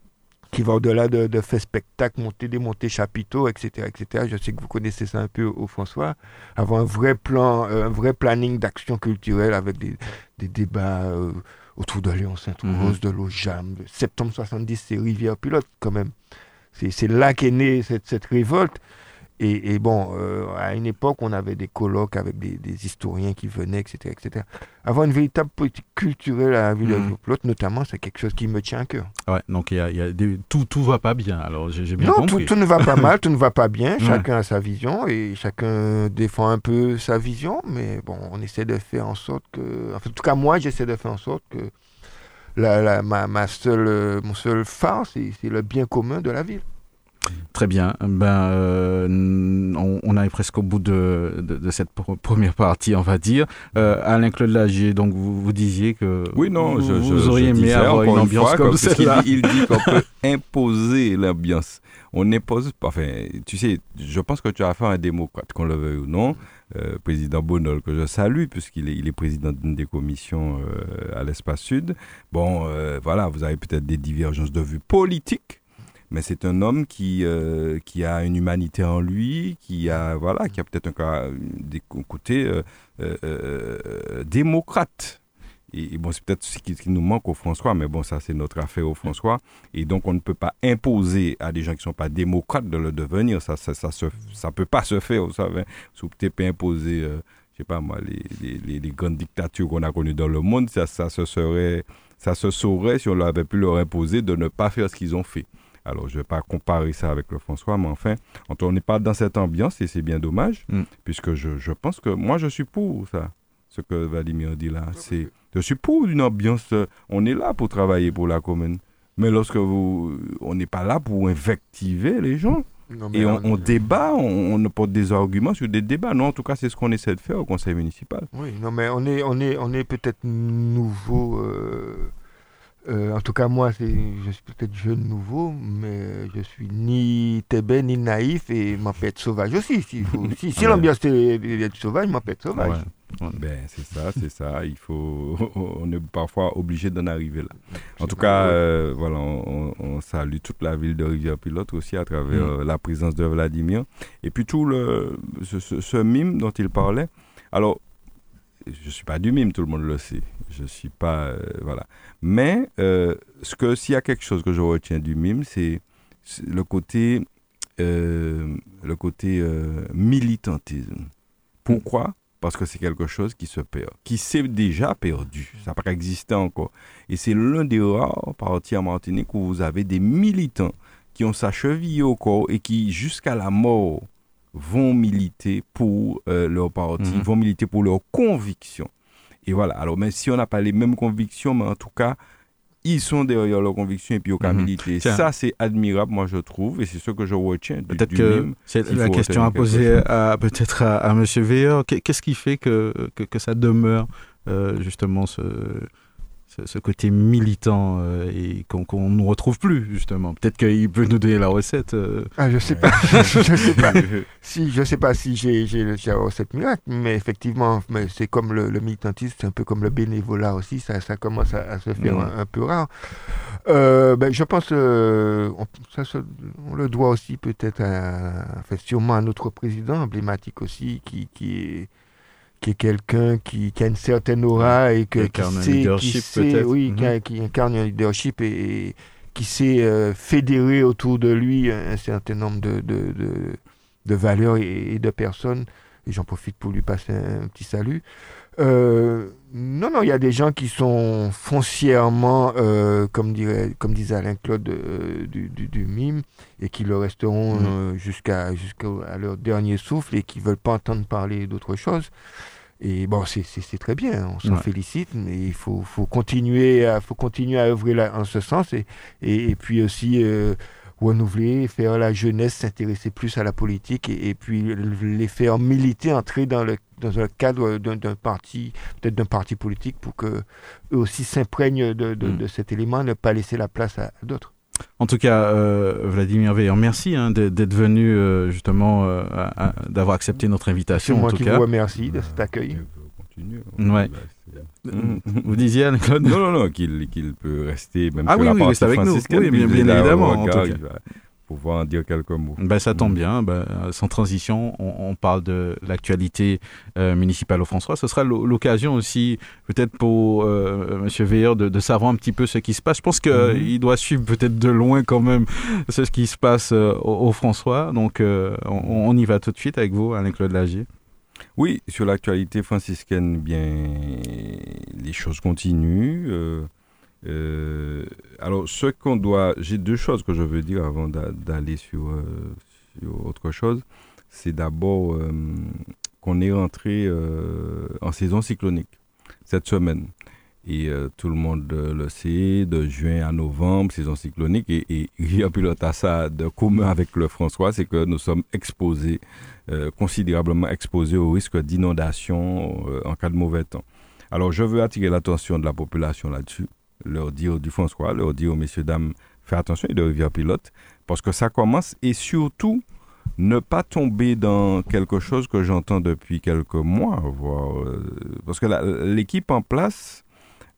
qui va au-delà de, de faire spectacle, monter, démonter chapiteaux, etc., etc. Je sais que vous connaissez ça un peu au François. Avoir un vrai plan, euh, un vrai planning d'action culturelle avec des, des débats euh, autour de Léon Sainte-Rose, de l'OJAM. Septembre 70, c'est Rivière Pilote quand même. C'est c'est là qu'est née cette, cette révolte. Et, et bon, euh, à une époque, on avait des colloques avec des, des historiens qui venaient, etc., etc. Avoir une véritable politique culturelle à la ville Mhm. de Pilote, notamment, c'est quelque chose qui me tient à cœur. Ouais, donc y a, il y a des- tout, tout va pas bien. Alors j'ai bien non, tout, compris. tout ne va pas mal, tout ne va pas bien. Ouais. Chacun a sa vision et chacun défend un peu sa vision. Mais bon, on essaie de faire en sorte que. enfin, en tout cas, moi, j'essaie de faire en sorte que la, la- ma, ma seule, mon seul phare, c'est le bien commun de la ville. Très bien. Ben, euh, on, on arrive presque au bout de, de, de cette pr- première partie, on va dire. Euh, Alain Claude Lagier, donc vous, vous disiez que Oui, non, vous, je, je, vous auriez aimé avoir une ambiance fois, comme celle-là. Il dit qu'on peut imposer l'ambiance. On n'impose pas. Enfin, tu sais, je pense que tu as affaire à un démocrate, qu'on le veuille ou non. Euh, président Bonnol, que je salue, puisqu'il est, il est président d'une des commissions à l'Espace Sud. Bon, voilà, vous avez peut-être des divergences de vues politiques. Mais c'est un homme qui, euh, qui a une humanité en lui, qui a, voilà, qui a peut-être un, des côtés euh, euh, démocrate. Et, bon, c'est peut-être ce qui, nous manque au François, mais bon, ça, c'est notre affaire au François. Et donc, on ne peut pas imposer à des gens qui ne sont pas démocrates de le devenir. Ça ça, ça, ça peut pas se faire, vous savez. Si peux imposer, je sais pas moi, les, les, grandes dictatures qu'on a connues dans le monde, ça, ça, se serait, ça se saurait si on avait pu leur imposer de ne pas faire ce qu'ils ont fait. Alors, je ne vais pas comparer ça avec le François, mais enfin, on n'est pas dans cette ambiance et c'est bien dommage, Mm. puisque je, je pense que moi, je suis pour ça, ce que Vladimir dit là. C'est, je suis pour une ambiance, euh, on est là pour travailler pour la commune. Mais lorsque vous, on n'est pas là pour invectiver les gens. Non, Et on, on débat, on, on apporte des arguments sur des débats. Non, en tout cas, c'est ce qu'on essaie de faire au conseil municipal. Oui, non, mais on est, on est, on est peut-être nouveau. euh, euh, en tout cas, moi, je suis peut-être jeune nouveau, mais je suis ni tébé ni naïf et m'en être sauvage aussi. Si, l'ambiance est, est sauvage, m'en être sauvage. Ouais. Ben, c'est ça, c'est ça. Il faut, on est parfois obligé d'en arriver là. En tout cas, euh, voilà, on, salue toute la ville de Rivière-Pilote aussi à travers mm. la présence de Vladimir. Et puis tout le, ce, mime dont il parlait. Alors, je suis pas du mime, tout le monde le sait. Je suis pas, euh, voilà. Mais euh, ce que s'il y a quelque chose que je retiens du mime, c'est le côté, le côté militantisme. Pourquoi? Parce que c'est quelque chose qui se perd, qui s'est déjà perdu. Ça n'a pas existé encore. Et c'est l'un des rares partis en Martinique où vous avez des militants qui ont sa cheville au corps et qui, jusqu'à la mort, vont militer pour euh, leur parti, mhm. vont militer pour leurs convictions. Et voilà. Alors, même si on n'a pas les mêmes convictions, mais en tout cas, ils sont derrière leurs convictions et puis au cas militer. Ça, c'est admirable, moi, je trouve, et c'est ce que je retiens. Peut-être que c'est la question à poser à, peut-être à, à M. Veilleur. Qu'est-ce qui fait que, que, que ça demeure, euh, justement, ce, ce, côté militant euh, et qu'on ne retrouve plus justement. Peut-être qu'il peut nous donner la recette. Euh. Ah, je sais pas. je sais pas. si je sais pas si j'ai la recette miracle, mais effectivement, mais c'est comme le, militantisme, c'est un peu comme le bénévolat aussi. Ça, ça commence à, se faire un, peu rare. Euh, ben, je pense, on, ça, on le doit aussi peut-être, enfin, sûrement à notre président emblématique aussi, qui, qui est qui est quelqu'un qui, qui, a une certaine aura et que, qui, sait, qui sait, oui, mhm. qui, incarne un leadership et, qui sait euh, fédérer autour de lui un, certain nombre de, de, de, valeurs et, de personnes. Et j'en profite pour lui passer un, petit salut. Euh, non, non, il y a des gens qui sont foncièrement, euh, comme, dirait, comme disait Alain Claude, du, du, du, mime, et qui le resteront mhm. jusqu'à jusqu'à leur dernier souffle et qui ne veulent pas entendre parler d'autre chose. Et bon, c'est très bien, on s'en félicite, mais il faut, faut, continuer à, faut continuer à œuvrer là, en ce sens et, et, puis aussi euh, renouveler, faire la jeunesse s'intéresser plus à la politique et, puis les faire militer, entrer dans le, dans le cadre d'un parti, peut-être d'un parti politique pour que eux aussi s'imprègnent de, de, de, cet élément, ne pas laisser la place à, d'autres. En tout cas, euh, Vladimir Veilleur, merci hein, d'être venu euh, justement, euh, d'avoir accepté notre invitation. moi en tout qui cas. vous remercie de cet accueil. Ouais. Vous disiez, Anne-Claude Non, non, non, qu'il peut rester, même ah, oui, oui, reste avec nous. Oui, bien, bien évidemment. En tout cas pouvoir dire quelques mots. Ben, ça tombe mm. bien. Ben, sans transition, on, parle de l'actualité euh, municipale au François. Ce sera l'occasion aussi, peut-être pour euh, M. Veilleur, de, savoir un petit peu ce qui se passe. Je pense qu'il mm-hmm. doit suivre peut-être de loin quand même ce qui se passe euh, au, François. Donc, on, y va tout de suite avec vous, Alain-Claude Lagier. Oui, sur l'actualité franciscaine, bien, les choses continuent. Euh, alors, ce qu'on doit. J'ai deux choses que je veux dire avant d'aller sur, euh, sur, autre chose. C'est d'abord euh, qu'on est rentré en saison cyclonique cette semaine. Et tout le monde le sait, de juin à novembre, saison cyclonique. Et, et un pilote à ça de commun avec le François, c'est que nous sommes exposés, considérablement exposés au risque d'inondation en cas de mauvais temps. Alors, je veux attirer l'attention de la population là-dessus leur dire du François, leur dire aux messieurs, dames, faites attention, de rivière pilote, parce que ça commence et surtout ne pas tomber dans quelque chose que j'entends depuis quelques mois, voire, euh, parce que l'équipe en place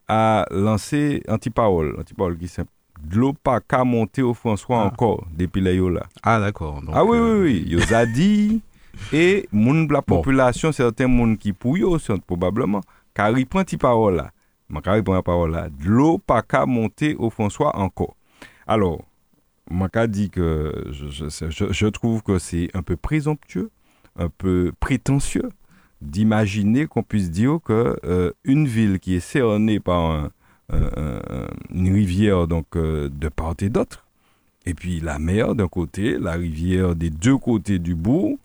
a lancé anti-parole, anti-parole qui s'appelle de l'eau pas qu'à monter au François ah. encore depuis les là. Ah d'accord. Ah oui, oui, oui, ils a dit et moun la population, certains moun qui pouillent probablement, car ils prennent anti-parole là je répondre la parole là. De l'eau pas qu'à monter au François encore. Alors, je dit que je, je, je trouve que c'est un peu présomptueux, un peu prétentieux d'imaginer qu'on puisse dire que euh, une ville qui est cernée par une rivière donc euh, de part et d'autre, et puis la mer d'un côté, la rivière des deux côtés du bourg,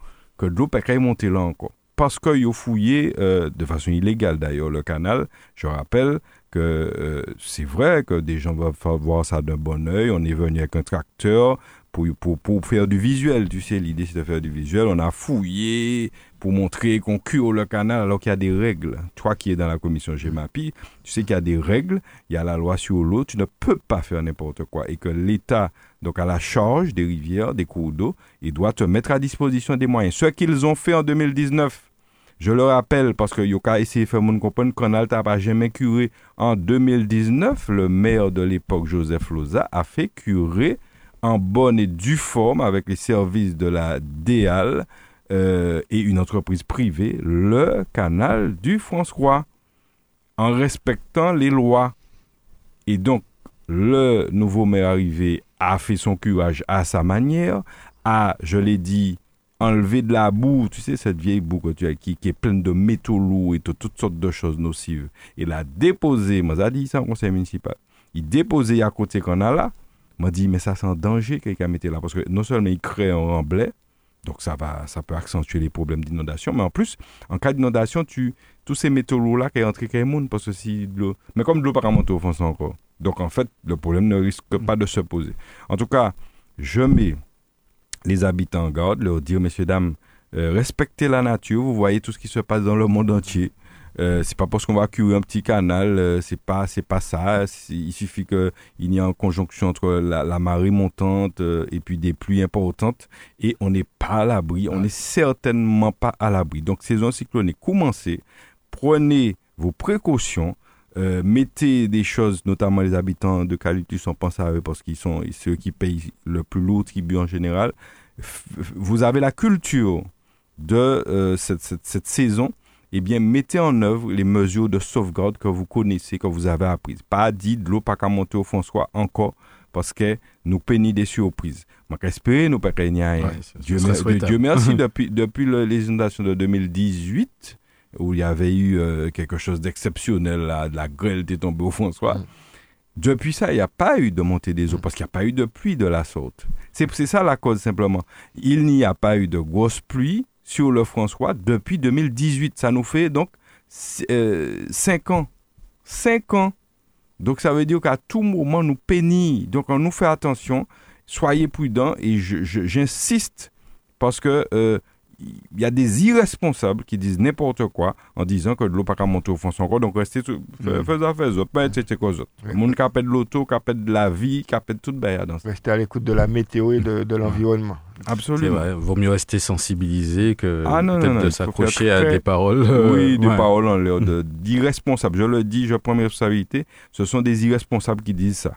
que l'eau pas qu'à monter là encore parce qu'ils ont fouillé, euh, de façon illégale d'ailleurs, le canal. Je rappelle que euh, c'est vrai que des gens vont voir ça d'un bon oeil. On est venu avec un tracteur pour, pour, pour faire du visuel. Tu sais, l'idée c'est de faire du visuel. On a fouillé pour montrer qu'on cure le canal alors qu'il y a des règles. Toi qui es dans la commission GEMAPI, tu sais qu'il y a des règles. Il y a la loi sur l'eau. Tu ne peux pas faire n'importe quoi. Et que l'État, donc à la charge des rivières, des cours d'eau, il doit te mettre à disposition des moyens. Ce qu'ils ont fait en 2019 Je le rappelle parce que Yoka essayé de faire comprendre canal n'a pas jamais curé. En 2019, le maire de l'époque, Joseph Loza, a fait curer en bonne et due forme avec les services de la DEAL euh, et une entreprise privée le canal du François en respectant les lois. Et donc, le nouveau maire arrivé a fait son curage à sa manière, a, je l'ai dit, enlevé de la boue, tu sais, cette vieille boue que tu as, qui, est pleine de métaux lourds et de toutes sortes de choses nocives. Il a déposé, moi, j'ai dit ça au conseil municipal, il déposé à côté qu'on a là, m'a dit, mais ça c'est un danger quelqu'un mettait là, parce que non seulement il crée un remblai, donc ça va, ça peut accentuer les problèmes d'inondation, mais en plus, en cas d'inondation, tu, tous ces métaux lourds là qui entrés qui parce que si l'eau, mais comme l'eau pas monter au fond encore. Donc en fait, le problème ne risque pas de se poser. En tout cas, je mets les habitants en garde, leur dire, messieurs, dames, euh, respectez la nature, vous voyez tout ce qui se passe dans le monde entier. Euh, c'est pas parce qu'on va curer un petit canal, euh, c'est pas c'est pas ça. Il suffit qu'il y ait une conjonction entre la, marée montante euh, et puis des pluies importantes et on n'est pas à l'abri. On n'est certainement pas à l'abri. Donc saison cyclonique, commencez, prenez vos précautions. Mettez des choses, notamment les habitants de Calutus, on pense à eux parce qu'ils sont ceux qui payent le plus lourd tribut en général. vous avez la culture de cette, cette saison eh bien, mettez en œuvre les mesures de sauvegarde que vous connaissez, que vous avez apprises. Pas dit de l'eau pas qu'à monter au François encore, parce que nous peignons des surprises. Je espérer nous pas rien. Dieu, Dieu, merci, depuis, depuis les inondations de 2018, où il y avait eu euh, quelque chose d'exceptionnel, de la grêle est tombée au François. Mm. Depuis ça, il n'y a pas eu de montée des eaux parce qu'il n'y a pas eu de pluie de la sorte. C'est ça la cause simplement. Il n'y a pas eu de grosses pluies sur le François depuis 2018. Ça nous fait donc 5 euh, ans. 5 ans. Donc ça veut dire qu'à tout moment, nous peignons. Donc on nous fait attention. Soyez prudents et j'insiste parce que euh, il y a des irresponsables qui disent n'importe quoi en disant que de l'eau pas qu'à monter au fond son corps. Donc restez, mm. faites affaire autres, pas etc. autres. Le monde qui de l'auto, qui de la vie, qui de toute baille dans Restez à l'écoute de la météo et de, l'environnement. Absolument. Vrai, vaut mieux rester sensibilisé que ah, peut-être de s'accrocher à des paroles. oui, des paroles en l'air d'irresponsables. Je le dis, je prends mes responsabilités. Ce sont des irresponsables qui disent ça.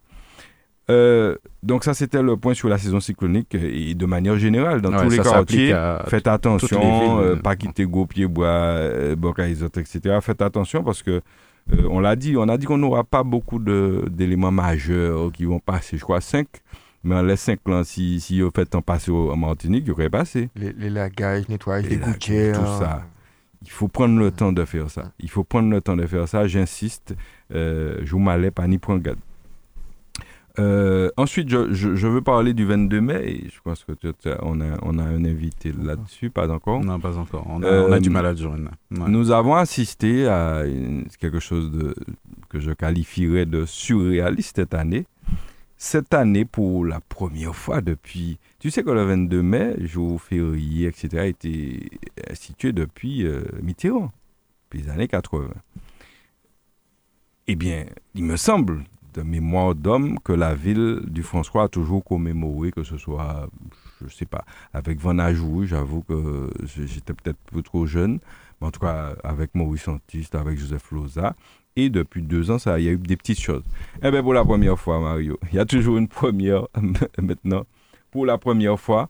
Euh, donc ça, c'était le point sur la saison cyclonique et de manière générale, dans tous les quartiers, faites attention, euh, pas quitter Gopier, Bois, euh, etc. Faites attention parce que euh, on l'a dit, on a dit qu'on n'aura pas beaucoup d'éléments majeurs qui vont passer. Je crois cinq, mais les cinq là, si, si vous faites en passer en Martinique, vous aurez passé. Les, les lagages, nettoyage des gouttières. Tout ça. Il faut prendre le temps de faire ça. Il faut prendre le temps de faire ça. J'insiste, je vous m'allais pas ni prendre garde. Euh, ensuite, je, je, veux parler du 22 mai. je pense que on, a, on a un invité là-dessus, pas encore. Non, pas encore. On a, on a du euh, mal à joindre. Nous avons assisté à quelque chose de, que je qualifierais de surréaliste cette année. Cette année, pour la première fois depuis. Tu sais que le 22 mai, jour férié, etc., a été institué depuis euh, Mitterrand, depuis les années 80. Eh bien, il me semble, de mémoire d'homme que la ville du François a toujours commémoré, que ce soit, je ne sais pas, avec Van Ajou, j'avoue que j'étais peut-être un peu trop jeune, mais en tout cas avec Maurice Antiste, avec Joseph Loza. Et depuis deux ans, ça, il y a eu des petites choses. Eh bien, pour la première fois, Mario, il y a toujours une première maintenant. Pour la première fois,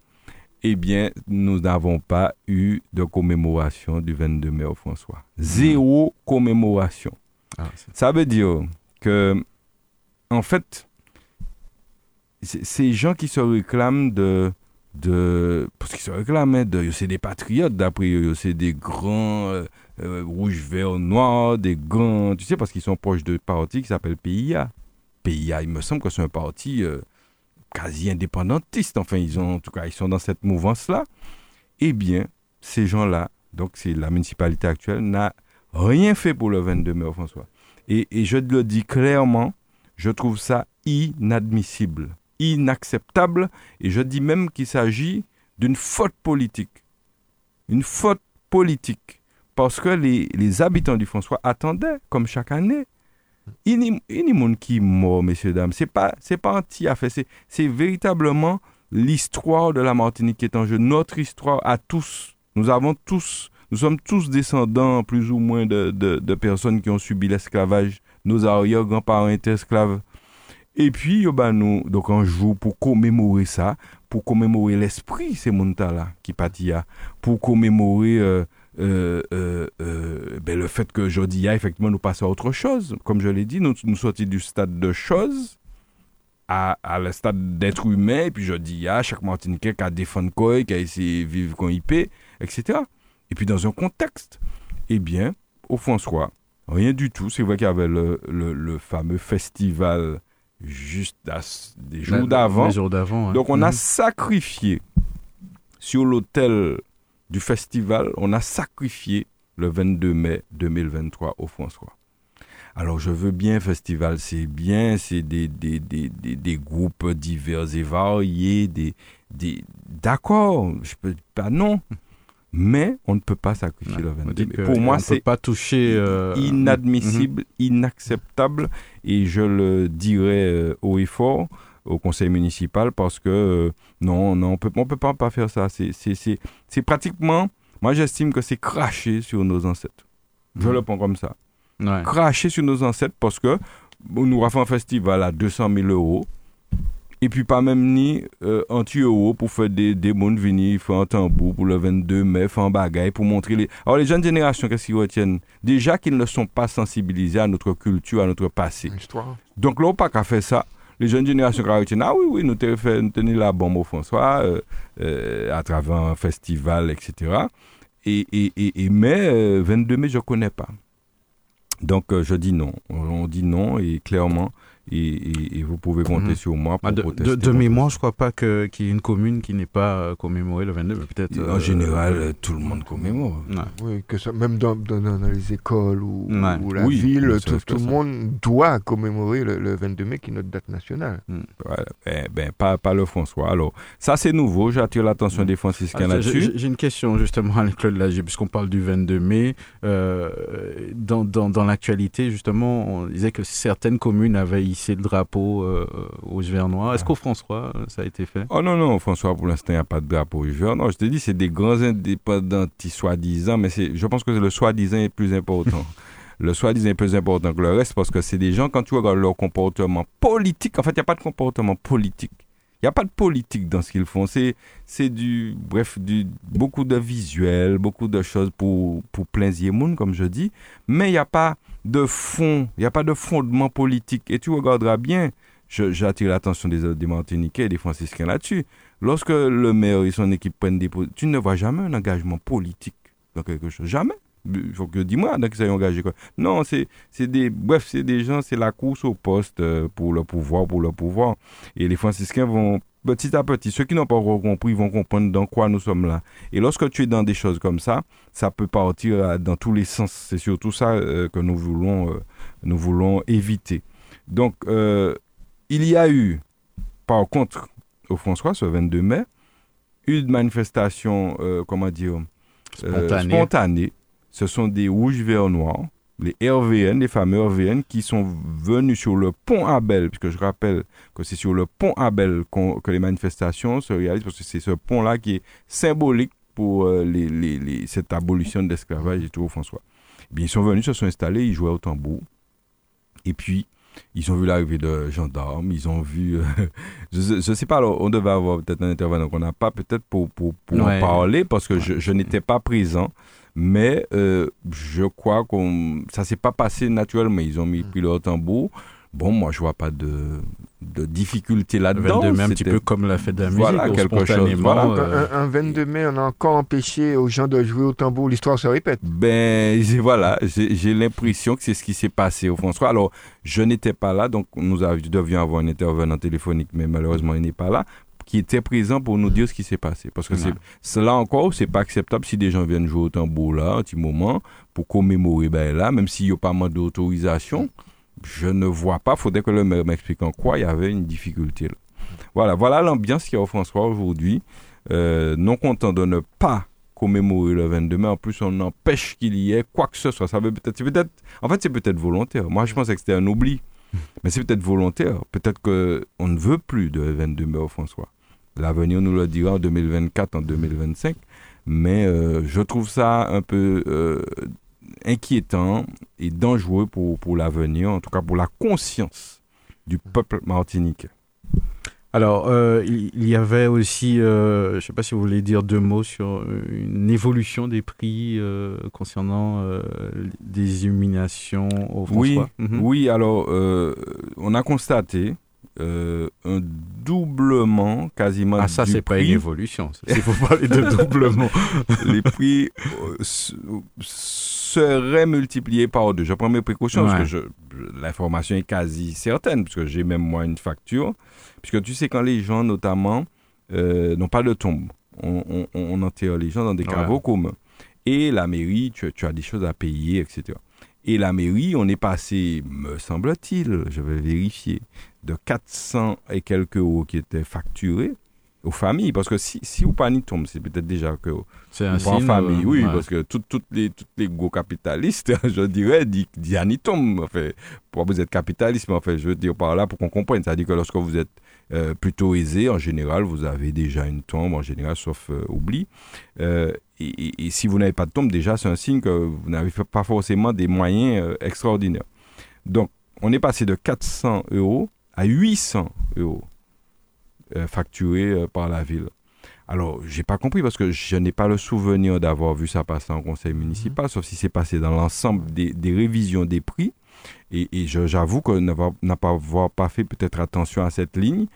eh bien, nous n'avons pas eu de commémoration du 22 mai au François. Zéro commémoration. Ah, ça veut dire que en fait, ces gens qui se réclament de. de parce qu'ils se réclament, hein, c'est des patriotes d'après eux, c'est des grands euh, euh, rouges, verts, des grands. Tu sais, parce qu'ils sont proches de parti qui s'appelle PIA. PIA, il me semble que c'est un parti euh, quasi indépendantiste. Enfin, ils ont, en tout cas, ils sont dans cette mouvance-là. Eh bien, ces gens-là, donc c'est la municipalité actuelle, n'a rien fait pour le 22 mai, François. Et, et je le dis clairement, je trouve ça inadmissible, inacceptable, et je dis même qu'il s'agit d'une faute politique. Une faute politique. Parce que les, habitants du François attendaient, comme chaque année. Il n'y a qui mort, messieurs, dames. Ce n'est pas, pas anti-affaire. C'est véritablement l'histoire de la Martinique qui est en jeu. Notre histoire à tous. Nous avons tous nous sommes tous descendants, plus ou moins, de, de, personnes qui ont subi l'esclavage. Nos arrière-grands-parents étaient esclaves. Et puis, bah, nous, donc un jour, pour commémorer ça, pour commémorer l'esprit, ces montas-là, qui pâtia, pour commémorer euh, euh, euh, ben, le fait que y effectivement, nous passons à autre chose. Comme je l'ai dit, nous, nous sortis du stade de choses à, le stade d'être humain, et puis je dis, ah, chaque Martiniquais qui a défendu quoi, qui a essayé de vivre qu'on IP, etc. Et puis dans un contexte, eh bien, au François, rien du tout. C'est vrai qu'il y avait le, le, fameux festival juste des jours d'avant. Donc on a mhm. sacrifié sur l'hôtel du festival, on a sacrifié le 22 mai 2023 au François. Alors je veux bien festival, c'est bien, c'est des, des, des, des, groupes divers et variés, des, des d'accord, je peux pas non, mais on ne peut pas sacrifier le 22 mai. Pour moi, c'est pas toucher euh, inadmissible, mhm. inacceptable, et je le dirai euh, haut et fort au conseil municipal parce que euh, non, non, on peut, on peut pas, pas faire ça. C'est pratiquement, moi j'estime que c'est cracher sur nos ancêtres. Je mhm. le prends comme ça cracher sur nos ancêtres parce que nous fait un festival à 200 000 euros et puis pas même ni euh, anti-euros pour faire des, des mondes venir faire un tambour pour le 22 mai, faire un bagaille pour montrer les... Alors les jeunes générations, qu'est-ce qu'ils retiennent? Déjà qu'ils ne sont pas sensibilisés à notre culture, à notre passé. Donc là, on pas qu'à ça. Les jeunes générations qui retiennent, ah oui, oui, nous tenons la bombe au François euh, euh, à travers un festival, etc. Et, et, et, et mai, 22 mai, je ne connais pas. Donc euh, je dis non. On dit non et clairement, et, vous pouvez compter mhm. sur moi pour ah, de, protester. De, mémoire, je ne crois pas qu'il y ait une commune qui n'ait pas euh, commémoré le 22, mais peut-être. En euh, général, tout le monde commémore. Oui, que ça, même dans, dans, les écoles ou, ou la ville, tout, le monde doit commémorer le, 22 mai, qui est notre date nationale. Hmm. ben, ben, pas, pas le François. Alors, ça c'est nouveau, j'attire l'attention des franciscains ah, là-dessus. J'ai une question justement à l'école Lagier, puisqu'on parle du 22 mai. dans, dans, dans l'actualité, justement, on disait que certaines communes avaient c'est le drapeau euh, au Givernois. Est-ce qu'au François, ça a été fait? Oh non, non, François, pour l'instant, il n'y a pas de drapeau au Givernois. Je te dis, c'est des grands indépendants soi-disant, mais je pense que le soi-disant est plus important. le soi-disant est plus important que le reste parce que c'est des gens, quand tu regardes leur comportement politique, en fait, il n'y a pas de comportement politique. Il n'y a pas de politique dans ce qu'ils font. C'est, c'est du, bref, du, beaucoup de visuels, beaucoup de choses pour, pour plein monde, comme je dis. Mais il n'y a pas de fond, il n'y a pas de fondement politique. Et tu regarderas bien, j'attire l'attention des, des Martiniquais et des Franciscains là-dessus. Lorsque le maire et son équipe prennent des tu ne vois jamais un engagement politique dans quelque chose. Jamais. Il faut que dis-moi donc ça engagé quoi. Non, c'est c'est des bref, c'est des gens, c'est la course au poste euh, pour le pouvoir, pour le pouvoir. Et les franciscains vont petit à petit, ceux qui n'ont pas encore compris vont comprendre dans quoi nous sommes là. Et lorsque tu es dans des choses comme ça, ça peut partir euh, dans tous les sens. C'est surtout ça euh, que nous voulons nous voulons éviter. Donc il y a eu par contre au François ce 22 mai une manifestation comment dire spontanée ce sont des rouges verts noirs, les RVN, les fameux RVN, qui sont venus sur le pont Abel, puisque je rappelle que c'est sur le pont Abel que les manifestations se réalisent, parce que c'est ce pont-là qui est symbolique pour euh, les, cette abolition de l'esclavage et tout, François. Eh bien, ils sont venus, se sont installés, ils jouaient au tambour. Et puis, ils ont vu l'arrivée de gendarmes, ils ont vu. Euh, je ne sais pas, alors, on devait avoir peut-être un intervenant qu'on n'a pas, peut-être pour, pour, pour en parler, parce que je, je n'étais pas présent. Mais euh, je crois que ça s'est pas passé naturellement. Ils ont mis mm. pris leur tambour. Bon, moi, je vois pas de, de difficulté là-dedans. 22 mai, un petit peu comme la fête de la musique. Voilà, quelque chose. Voilà. Euh, un, 22 mai, on a encore empêché aux gens de jouer au tambour. L'histoire se répète. Ben, voilà, j'ai l'impression que c'est ce qui s'est passé au François. Alors, je n'étais pas là, donc nous devions avoir un intervenant téléphonique, mais malheureusement, il n'est pas là qui était présent pour nous dire ce qui s'est passé. Parce que c'est cela encore, c'est pas acceptable si des gens viennent jouer au tambour là, un petit moment, pour commémorer ben là, même s'il n'y a pas mal d'autorisation, je ne vois pas, faudrait que le maire m'explique en quoi il y avait une difficulté là. Voilà, voilà l'ambiance qu'il y a au François aujourd'hui. Euh, non content de ne pas commémorer le 22 mai, en plus on empêche qu'il y ait quoi que ce soit. Ça veut peut-être, peut-être, en fait c'est peut-être volontaire. Moi je pensais que c'était un oubli. Mais c'est peut-être volontaire. Peut-être qu'on ne veut plus de 22 mai au François. L'avenir nous le dira en 2024, en 2025. Mais je trouve ça un peu inquiétant et dangereux pour, pour l'avenir, en tout cas pour la conscience du peuple martiniquais. Alors, euh, il y avait aussi, euh, je ne sais pas si vous voulez dire deux mots sur une évolution des prix euh, concernant des illuminations au François. Oui, mhm. oui alors, on a constaté un doublement quasiment. Ah, ça, c'est pas une évolution. Il faut parler de doublement. Les prix serait multiplié par deux. Je prends mes précautions parce que l'information est quasi certaine, puisque j'ai même moi une facture. Puisque tu sais, quand les gens, notamment, euh, n'ont pas de tombe, on, enterre les gens dans des caveaux communs. Et la mairie, tu, tu, as des choses à payer, etc. Et la mairie, on est passé, me semble-t-il, je vais vérifier, de 400 et quelques euros qui étaient facturés aux familles. Parce que si, si pas tombe, c'est peut-être déjà que c'est un signe. famille, oui, parce que toutes les, toutes les gros capitalistes, je dirais, disent tombe. En fait, pour vous êtes capitaliste, mais en fait, je veux dire par là pour qu'on comprenne. C'est-à-dire que lorsque vous êtes euh, plutôt aisé, en général, vous avez déjà une tombe, en général, sauf euh, oubli. Euh, et, et, si vous n'avez pas de tombe, déjà, c'est un signe que vous n'avez pas forcément des moyens extraordinaires. Donc, on est passé de 400 euros à 800 euros euh, facturé euh, par la ville. Alors, j'ai pas compris parce que je n'ai pas le souvenir d'avoir vu ça passer en conseil municipal, sauf si c'est passé dans l'ensemble des, révisions des prix. Et, j'avoue que n'a pas, pas fait peut-être attention à cette ligne.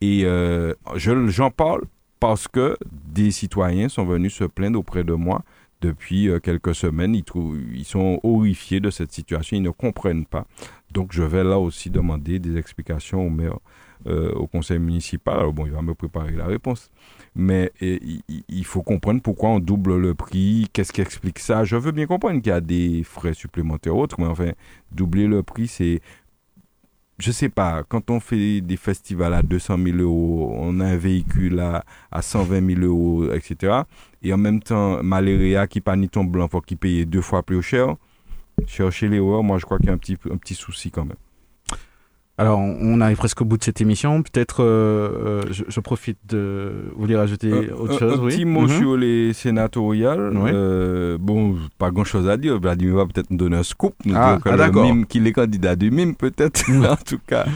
Et euh, j'en parle parce que des citoyens sont venus se plaindre auprès de moi depuis quelques semaines. Ils, trouvent, ils sont horrifiés de cette situation, ils ne comprennent pas. Donc je vais là aussi demander des explications au maire euh, au conseil municipal. Bon, il va me préparer la réponse. Mais il faut comprendre pourquoi on double le prix, qu'est-ce qui explique ça? Je veux bien comprendre qu'il y a des frais supplémentaires autres, mais enfin, doubler le prix, c'est je sais pas, quand on fait des festivals à 200 000 euros, on a un véhicule à, à 120 000 euros, etc. Et en même temps, Maléria qui pas ni ton blanc, faut qu'il paye deux fois plus cher. Chercher les l'erreur, moi je crois qu'il y a un petit, un petit souci quand même. Alors, on arrive presque au bout de cette émission. Peut-être, euh, euh, je, profite de. Vous voulez rajouter autre chose Un petit mot mhm. sur les sénatoriales. Euh, bon, pas grand-chose à dire. Vladimir va peut-être nous donner un scoop. Nous ah, ah, qu'il est candidat du MIM, peut-être. en tout cas,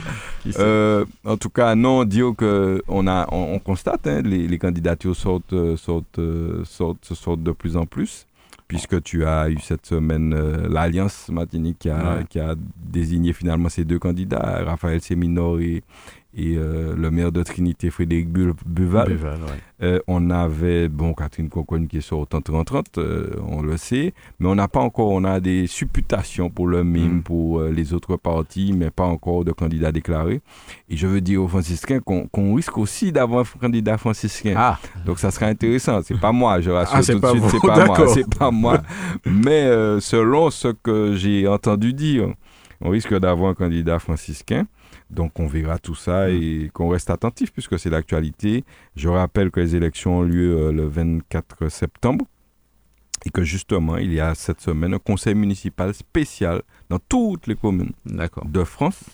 en tout cas, non, dire que on a, on, constate, hein, les, les, candidatures sortent, sortent, sortent, sortent de plus en plus puisque tu as eu cette semaine euh, l'Alliance Martinique qui a, qui a, désigné finalement ces deux candidats, Raphaël Séminor et, et euh, le maire de Trinité, Frédéric Buval. Euh, on avait, bon, Catherine Conconne qui est sur 30-30, euh, on le sait, mais on n'a pas encore, on a des supputations pour le MIM, mm. pour les autres partis, mais pas encore de candidats déclarés. Et je veux dire aux franciscains qu'on risque aussi d'avoir un candidat franciscain. Ah. Donc ça sera intéressant. C'est pas moi, je rassure ah, tout de suite, c'est pas moi. C'est pas moi. mais selon ce que j'ai entendu dire, on risque d'avoir un candidat franciscain. Donc on verra tout ça mm. et qu'on reste attentif puisque c'est l'actualité. Je rappelle que les élections ont lieu euh, le 24 septembre et que justement il y a cette semaine un conseil municipal spécial dans toutes les communes de France.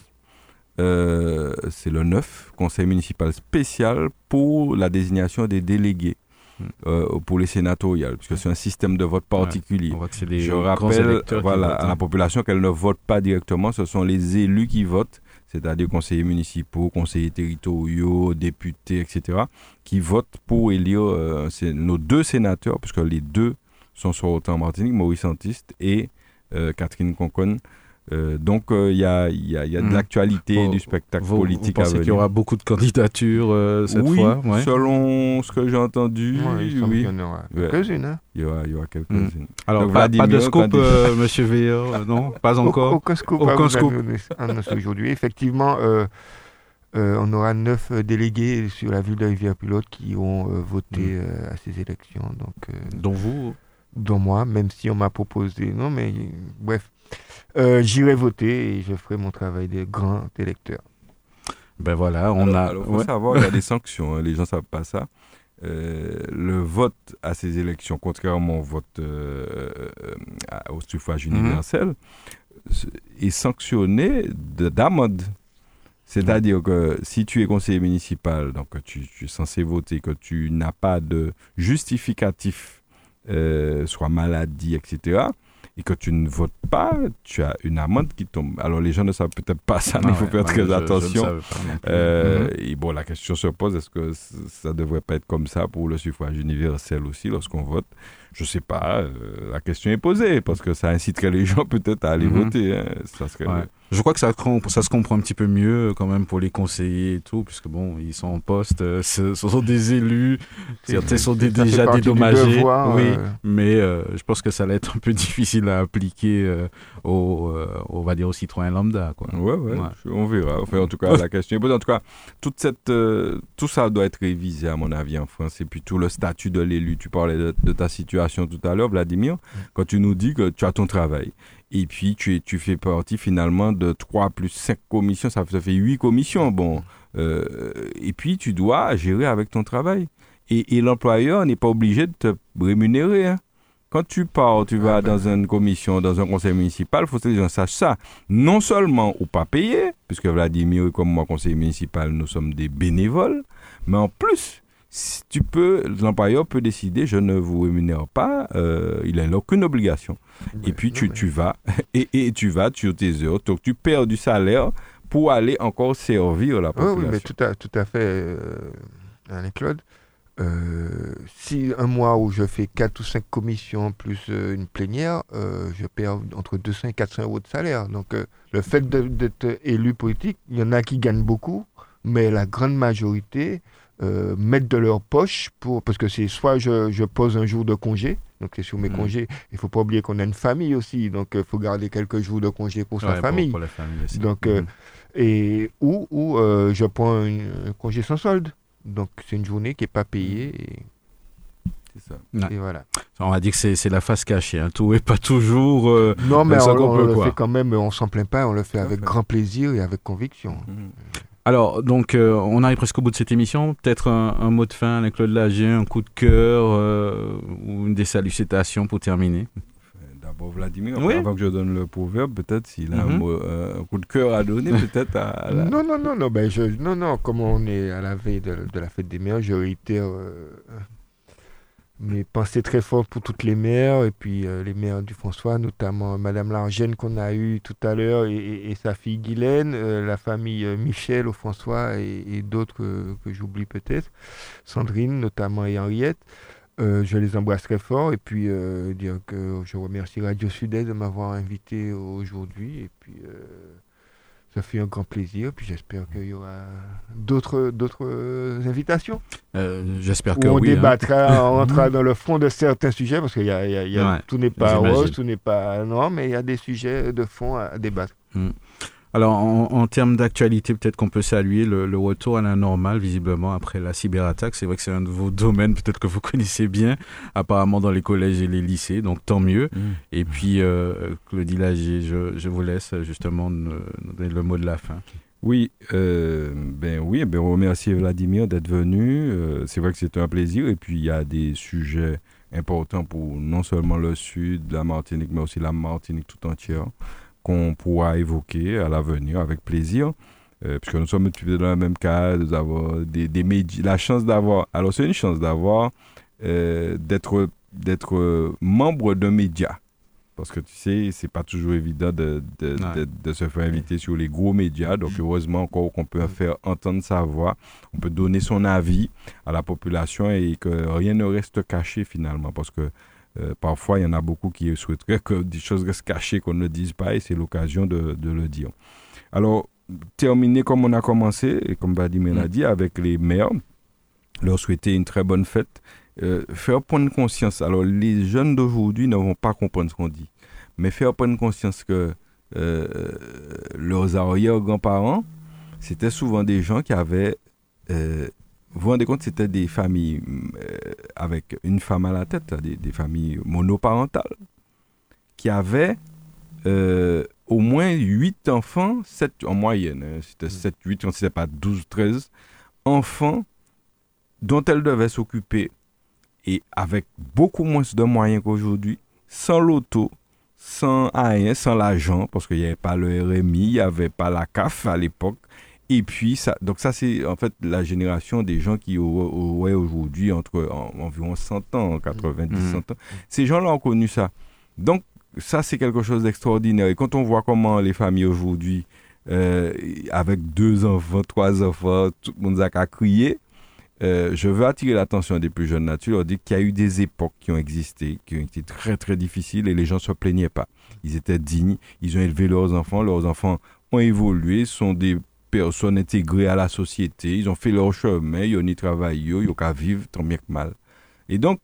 Euh, c'est le 9, conseil municipal spécial pour la désignation des délégués. Mm. Euh, pour les sénatoriales, puisque c'est un système de vote particulier. Je rappelle voilà, à la population qu'elle ne vote pas directement, ce sont les élus qui votent c'est-à-dire conseillers municipaux, conseillers territoriaux, députés, etc., qui votent pour élire euh, nos deux sénateurs, puisque les deux sont sur autant Martinique, Maurice Antiste et euh, Catherine Conconne, euh, donc il y, a, y, a, y, a, de hmm. l'actualité du spectacle politique vous pensez qu'il y aura beaucoup de candidatures euh, cette fois Oui, selon ce que j'ai entendu, oui. Il y en aura quelques-unes. Hein. Il, y aura, il y aura quelques-unes. Hmm. Alors, pas, de scoop, euh, monsieur Veilleur, non Pas encore Aucun scoop, aucun scoop. aujourd'hui. Effectivement, on aura neuf délégués sur la ville de Rivière-Pilote qui ont voté hmm. à ces élections. Donc, dont vous Dont moi, même si on m'a proposé. Non, mais bref. Euh, j'irai voter et je ferai mon travail de grand électeur. Ben voilà, on a. Il faut savoir, il y a des sanctions. Hein, les gens ne savent pas ça. Euh, le vote à ces élections, contrairement au vote euh, au suffrage mhm. universel, est sanctionné d'amende. C'est-à-dire que si tu es conseiller municipal, donc tu, tu es censé voter, que tu n'as pas de justificatif soit maladie, etc et que tu ne votes pas, tu as une amende qui tombe. Alors les gens ne savent peut-être pas ça, mais il faut faire très attention. Euh, mhm. Et bon, la question se pose, est-ce que ça ne devrait pas être comme ça pour le suffrage universel aussi lorsqu'on vote? Je ne sais pas, euh, la question est posée, parce que ça inciterait les gens peut-être à aller mhm. voter. Hein. Ça serait, je crois que ça, ça se comprend un petit peu mieux quand même pour les conseillers et tout, puisque bon, ils sont en poste, euh, ce, sont des élus, certains sont déjà dédommagés. oui, mais euh, je pense que ça va être un peu difficile à appliquer euh, aux, on va dire aux citoyens lambda. Quoi. Ouais, ouais, on verra. Enfin, en tout cas, la question est. En tout cas, toute cette, tout ça doit être révisé, à mon avis, en France. Et puis tout le statut de l'élu. Tu parlais de, de, ta situation tout à l'heure, Vladimir, mm. quand tu nous dis que tu as ton travail et puis, tu, tu fais partie finalement de 3 plus 5 commissions, ça, fait 8 commissions. Bon, euh, et puis, tu dois gérer avec ton travail. Et, et l'employeur n'est pas obligé de te rémunérer. Hein. Quand tu pars, tu vas dans une commission, dans un conseil municipal, il faut que les gens sachent ça. Non seulement ou pas payer, puisque Vladimir et comme moi, conseiller municipal, nous sommes des bénévoles, mais en plus, tu peux, l'employeur peut décider, je ne vous rémunère pas, euh, il n'a aucune obligation. et puis tu, tu vas, et, et, tu vas, tu as tes heures, donc tu perds du salaire pour aller encore servir la population. Oui, mais tout à, tout à fait, euh, claude euh, si un mois où je fais 4 ou 5 commissions plus euh, une plénière, je perds entre 200 et 400 euros de salaire. Donc le fait d'être élu politique, il y en a qui gagnent beaucoup, mais la grande majorité euh, mettre de leur poche pour parce que c'est soit je, je, pose un jour de congé donc c'est sur mes mmh. congés il faut pas oublier qu'on a une famille aussi donc il euh, faut garder quelques jours de congé pour sa famille pour, la famille aussi. donc euh, mmh. et ou ou je prends un, congé sans solde donc c'est une journée qui est pas payée et c'est ça. Et voilà. On va dire que c'est la face cachée. Hein. Tout n'est pas toujours. non, mais on, le fait quand même, on s'en plaint pas, on le fait avec grand plaisir et avec conviction. Mmh. Alors, donc, euh, on arrive presque au bout de cette émission. Peut-être un, mot de fin avec Claude Lagier, un coup de cœur euh, ou une des salutations pour terminer. D'abord, Vladimir, avant que je donne le proverbe, peut-être s'il a un, mhm. coup de cœur à donner, peut-être à, Non, non, non, non, ben je, non, non, comme on est à la veille de, la fête des mères, je réitère euh, mes pensées très fortes pour toutes les mères et puis euh, les mères du François, notamment Madame Largène qu'on a eue tout à l'heure et, sa fille Guylaine, euh, la famille euh, Michel au François et, d'autres que, j'oublie peut-être, Sandrine notamment et Henriette. je les embrasse très fort et puis dire que je remercie Radio Sud-Est de m'avoir invité aujourd'hui et puis ça fait un grand plaisir. Puis j'espère qu'il y aura d'autres d'autres invitations. Euh, j'espère que on oui. On hein. débattra, on rentrera dans le fond de certains sujets parce que y a, y a, tout n'est pas rose, tout n'est pas non, mais il y a des sujets de fond à, débattre. Hmm. Alors, en, termes d'actualité, peut-être qu'on peut saluer le, retour à la normale, visiblement, après la cyberattaque. C'est vrai que c'est un de vos domaines, peut-être que vous connaissez bien, apparemment dans les collèges et les lycées, donc tant mieux. Mmh. Et puis, euh, Claudie Lagier, je, vous laisse justement donner le mot de la fin. Oui, euh, ben oui, ben on remercie Vladimir d'être venu. Euh, c'est vrai que c'est un plaisir. Et puis, il y a des sujets importants pour non seulement le sud la Martinique, mais aussi la Martinique tout entière qu'on pourra évoquer à l'avenir avec plaisir. Euh, puisque nous sommes dans le même cas, nous avons des, des médias, la chance d'avoir, alors c'est une chance d'avoir, euh, d'être, d'être membre d'un média. Parce que tu sais, c'est pas toujours évident de, de, de, se faire inviter sur les gros médias. Donc, heureusement encore qu'on peut faire entendre sa voix, on peut donner son avis à la population et que rien ne reste caché finalement. Parce que euh, parfois, il y en a beaucoup qui souhaiteraient que des choses restent cachées, qu'on ne dise pas, et c'est l'occasion de, le dire. Alors, terminer comme on a commencé, et comme Vadim l'a mm. dit, avec les maires, leur souhaiter une très bonne fête, euh, faire prendre conscience. Alors, les jeunes d'aujourd'hui ne vont pas comprendre ce qu'on dit, mais faire prendre conscience que euh, leurs arrière-grands-parents, c'était souvent des gens qui avaient vous vous rendez compte, c'était des familles euh, avec une femme à la tête, des, familles monoparentales, qui avaient euh, au moins 8 enfants, 7 en moyenne, hein, c'était 7, 8, c'était pas 12, 13 enfants dont elles devaient s'occuper. Et avec beaucoup moins de moyens qu'aujourd'hui, sans l'auto, sans rien, sans l'argent, parce qu'il n'y avait pas le RMI, il n'y avait pas la CAF à l'époque, Et puis, ça, donc ça, c'est en fait la génération des gens qui auraient aujourd'hui entre environ 100 ans, 90, mmh. 100 ans. Ces gens-là ont connu ça. Donc, ça, c'est quelque chose d'extraordinaire. Et quand on voit comment les familles aujourd'hui, euh, avec deux enfants, trois enfants, tout le monde a crier, euh, je veux attirer l'attention des plus jeunes leur dire qu'il y a eu des époques qui ont existé, qui ont été très très difficiles et les gens ne se plaignaient pas. Ils étaient dignes, ils ont élevé leurs enfants, leurs enfants ont évolué, sont des personnes intégrées à la société, ils ont fait leur chemin, ils ont travaillé, ils ont vivre tant bien que mal. Et donc,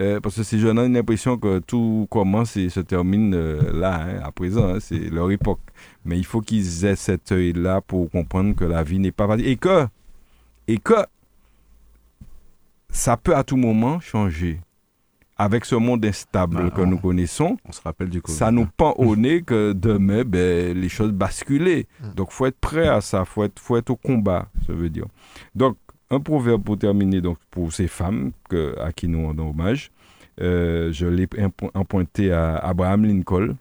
euh, parce que ces jeunes ont l'impression que tout commence et se termine euh, là, hein, à présent, hein, c'est leur époque. Mais il faut qu'ils aient cet œil-là pour comprendre que la vie n'est pas facile et que, et que ça peut à tout moment changer. Avec ce monde instable bah, que nous connaissons, on se rappelle du ça nous pend au nez que demain, ben, les choses basculent. Mm. Donc, faut être prêt à ça, faut être, faut être au combat, ça veut dire. Donc, un proverbe pour terminer donc pour ces femmes que, à qui nous rendons hommage. Euh, je l'ai empointé à Abraham Lincoln,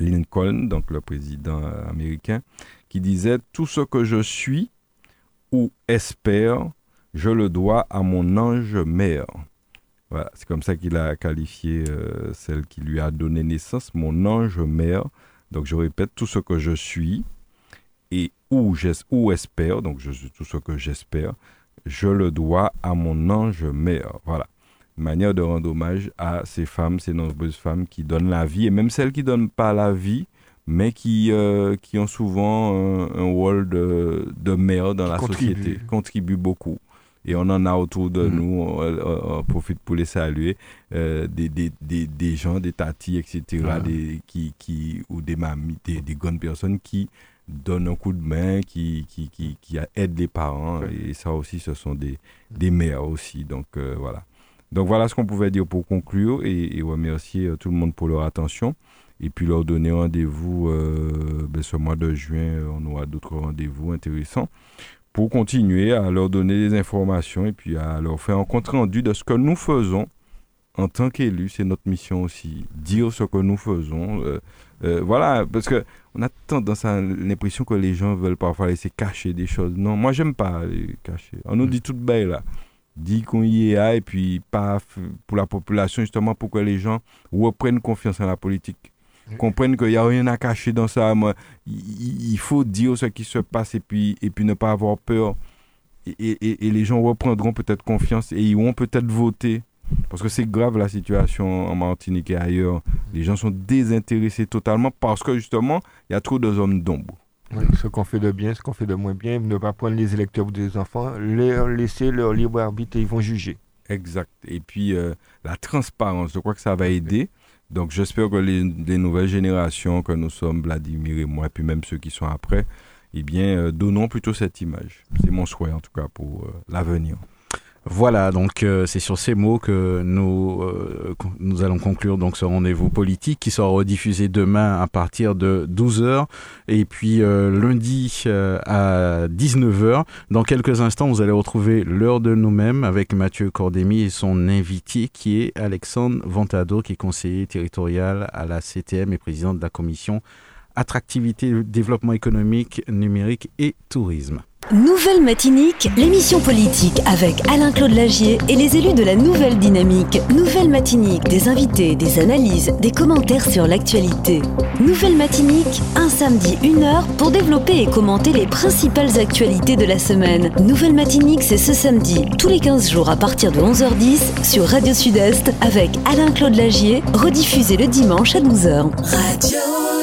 Lincoln, donc le président américain, qui disait Tout ce que je suis ou espère, je le dois à mon ange mère. Voilà, c'est comme ça qu'il a qualifié euh, celle qui lui a donné naissance, mon ange mère. Donc je répète, tout ce que je suis, et où, où espère, donc je, tout ce que j'espère, je le dois à mon ange mère. Voilà. Une manière de rendre hommage à ces femmes, ces nombreuses femmes qui donnent la vie, et même celles qui ne donnent pas la vie, mais qui, euh, qui ont souvent un, rôle de, de mère dans la société, contribuent beaucoup. Et on en a autour de mm. nous, on, profite pour les saluer, euh, des, des, des, des, gens, des tatis, etc., des, qui, qui, ou des mamies, des, des grandes personnes qui donne un coup de main, qui, qui, qui, qui aide les parents. Et ça aussi, ce sont des, des mères aussi. Donc euh, voilà. Donc voilà ce qu'on pouvait dire pour conclure et, remercier euh, tout le monde pour leur attention. Et puis leur donner rendez-vous euh, ben, ce mois de juin. On aura d'autres rendez-vous intéressants pour continuer à leur donner des informations et puis à leur faire un compte rendu de ce que nous faisons en tant qu'élus. C'est notre mission aussi, dire ce que nous faisons. Euh, voilà, parce que on a tendance à l'impression que les gens veulent parfois laisser cacher des choses. Non, moi j'aime pas les cacher. On nous dit tout belle là. Dit qu'on y est et puis pas pour la population justement pour que les gens reprennent confiance en la politique. Comprennent qu'il n'y a rien à cacher dans ça. Moi, il faut dire ce qui se passe et puis, et puis ne pas avoir peur. Et, et, et les gens reprendront peut-être confiance et ils vont peut-être voter parce que c'est grave la situation en Martinique et ailleurs. Les gens sont désintéressés totalement parce que justement, il y a trop de zones d'ombre. ce qu'on fait de bien, ce qu'on fait de moins bien, ne pas prendre les électeurs ou des enfants, leur laisser leur libre arbitre et ils vont juger. Exact. Et puis euh, la transparence, je crois que ça va aider. Donc j'espère que les, nouvelles générations que nous sommes, Vladimir et moi, puis même ceux qui sont après, eh bien, euh, donnons plutôt cette image. C'est mon souhait en tout cas pour euh, l'avenir. Voilà, donc euh, c'est sur ces mots que nous, euh, nous allons conclure donc ce rendez-vous politique qui sera rediffusé demain à partir de 12h et puis euh, lundi à 19h. Dans quelques instants, vous allez retrouver l'heure de nous-mêmes avec Mathieu Cordémy et son invité qui est Alexandre Ventado qui est conseiller territorial à la CTM et président de la commission attractivité, développement économique, numérique et tourisme. Nouvelle Matinique, l'émission politique avec Alain-Claude Lagier et les élus de la Nouvelle Dynamique. Nouvelle Matinique, des invités, des analyses, des commentaires sur l'actualité. Nouvelle Matinique, un samedi, une heure pour développer et commenter les principales actualités de la semaine. Nouvelle Matinique, c'est ce samedi, tous les 15 jours à partir de 11h10 sur Radio Sud-Est avec Alain-Claude Lagier, rediffusé le dimanche à 12h. Radio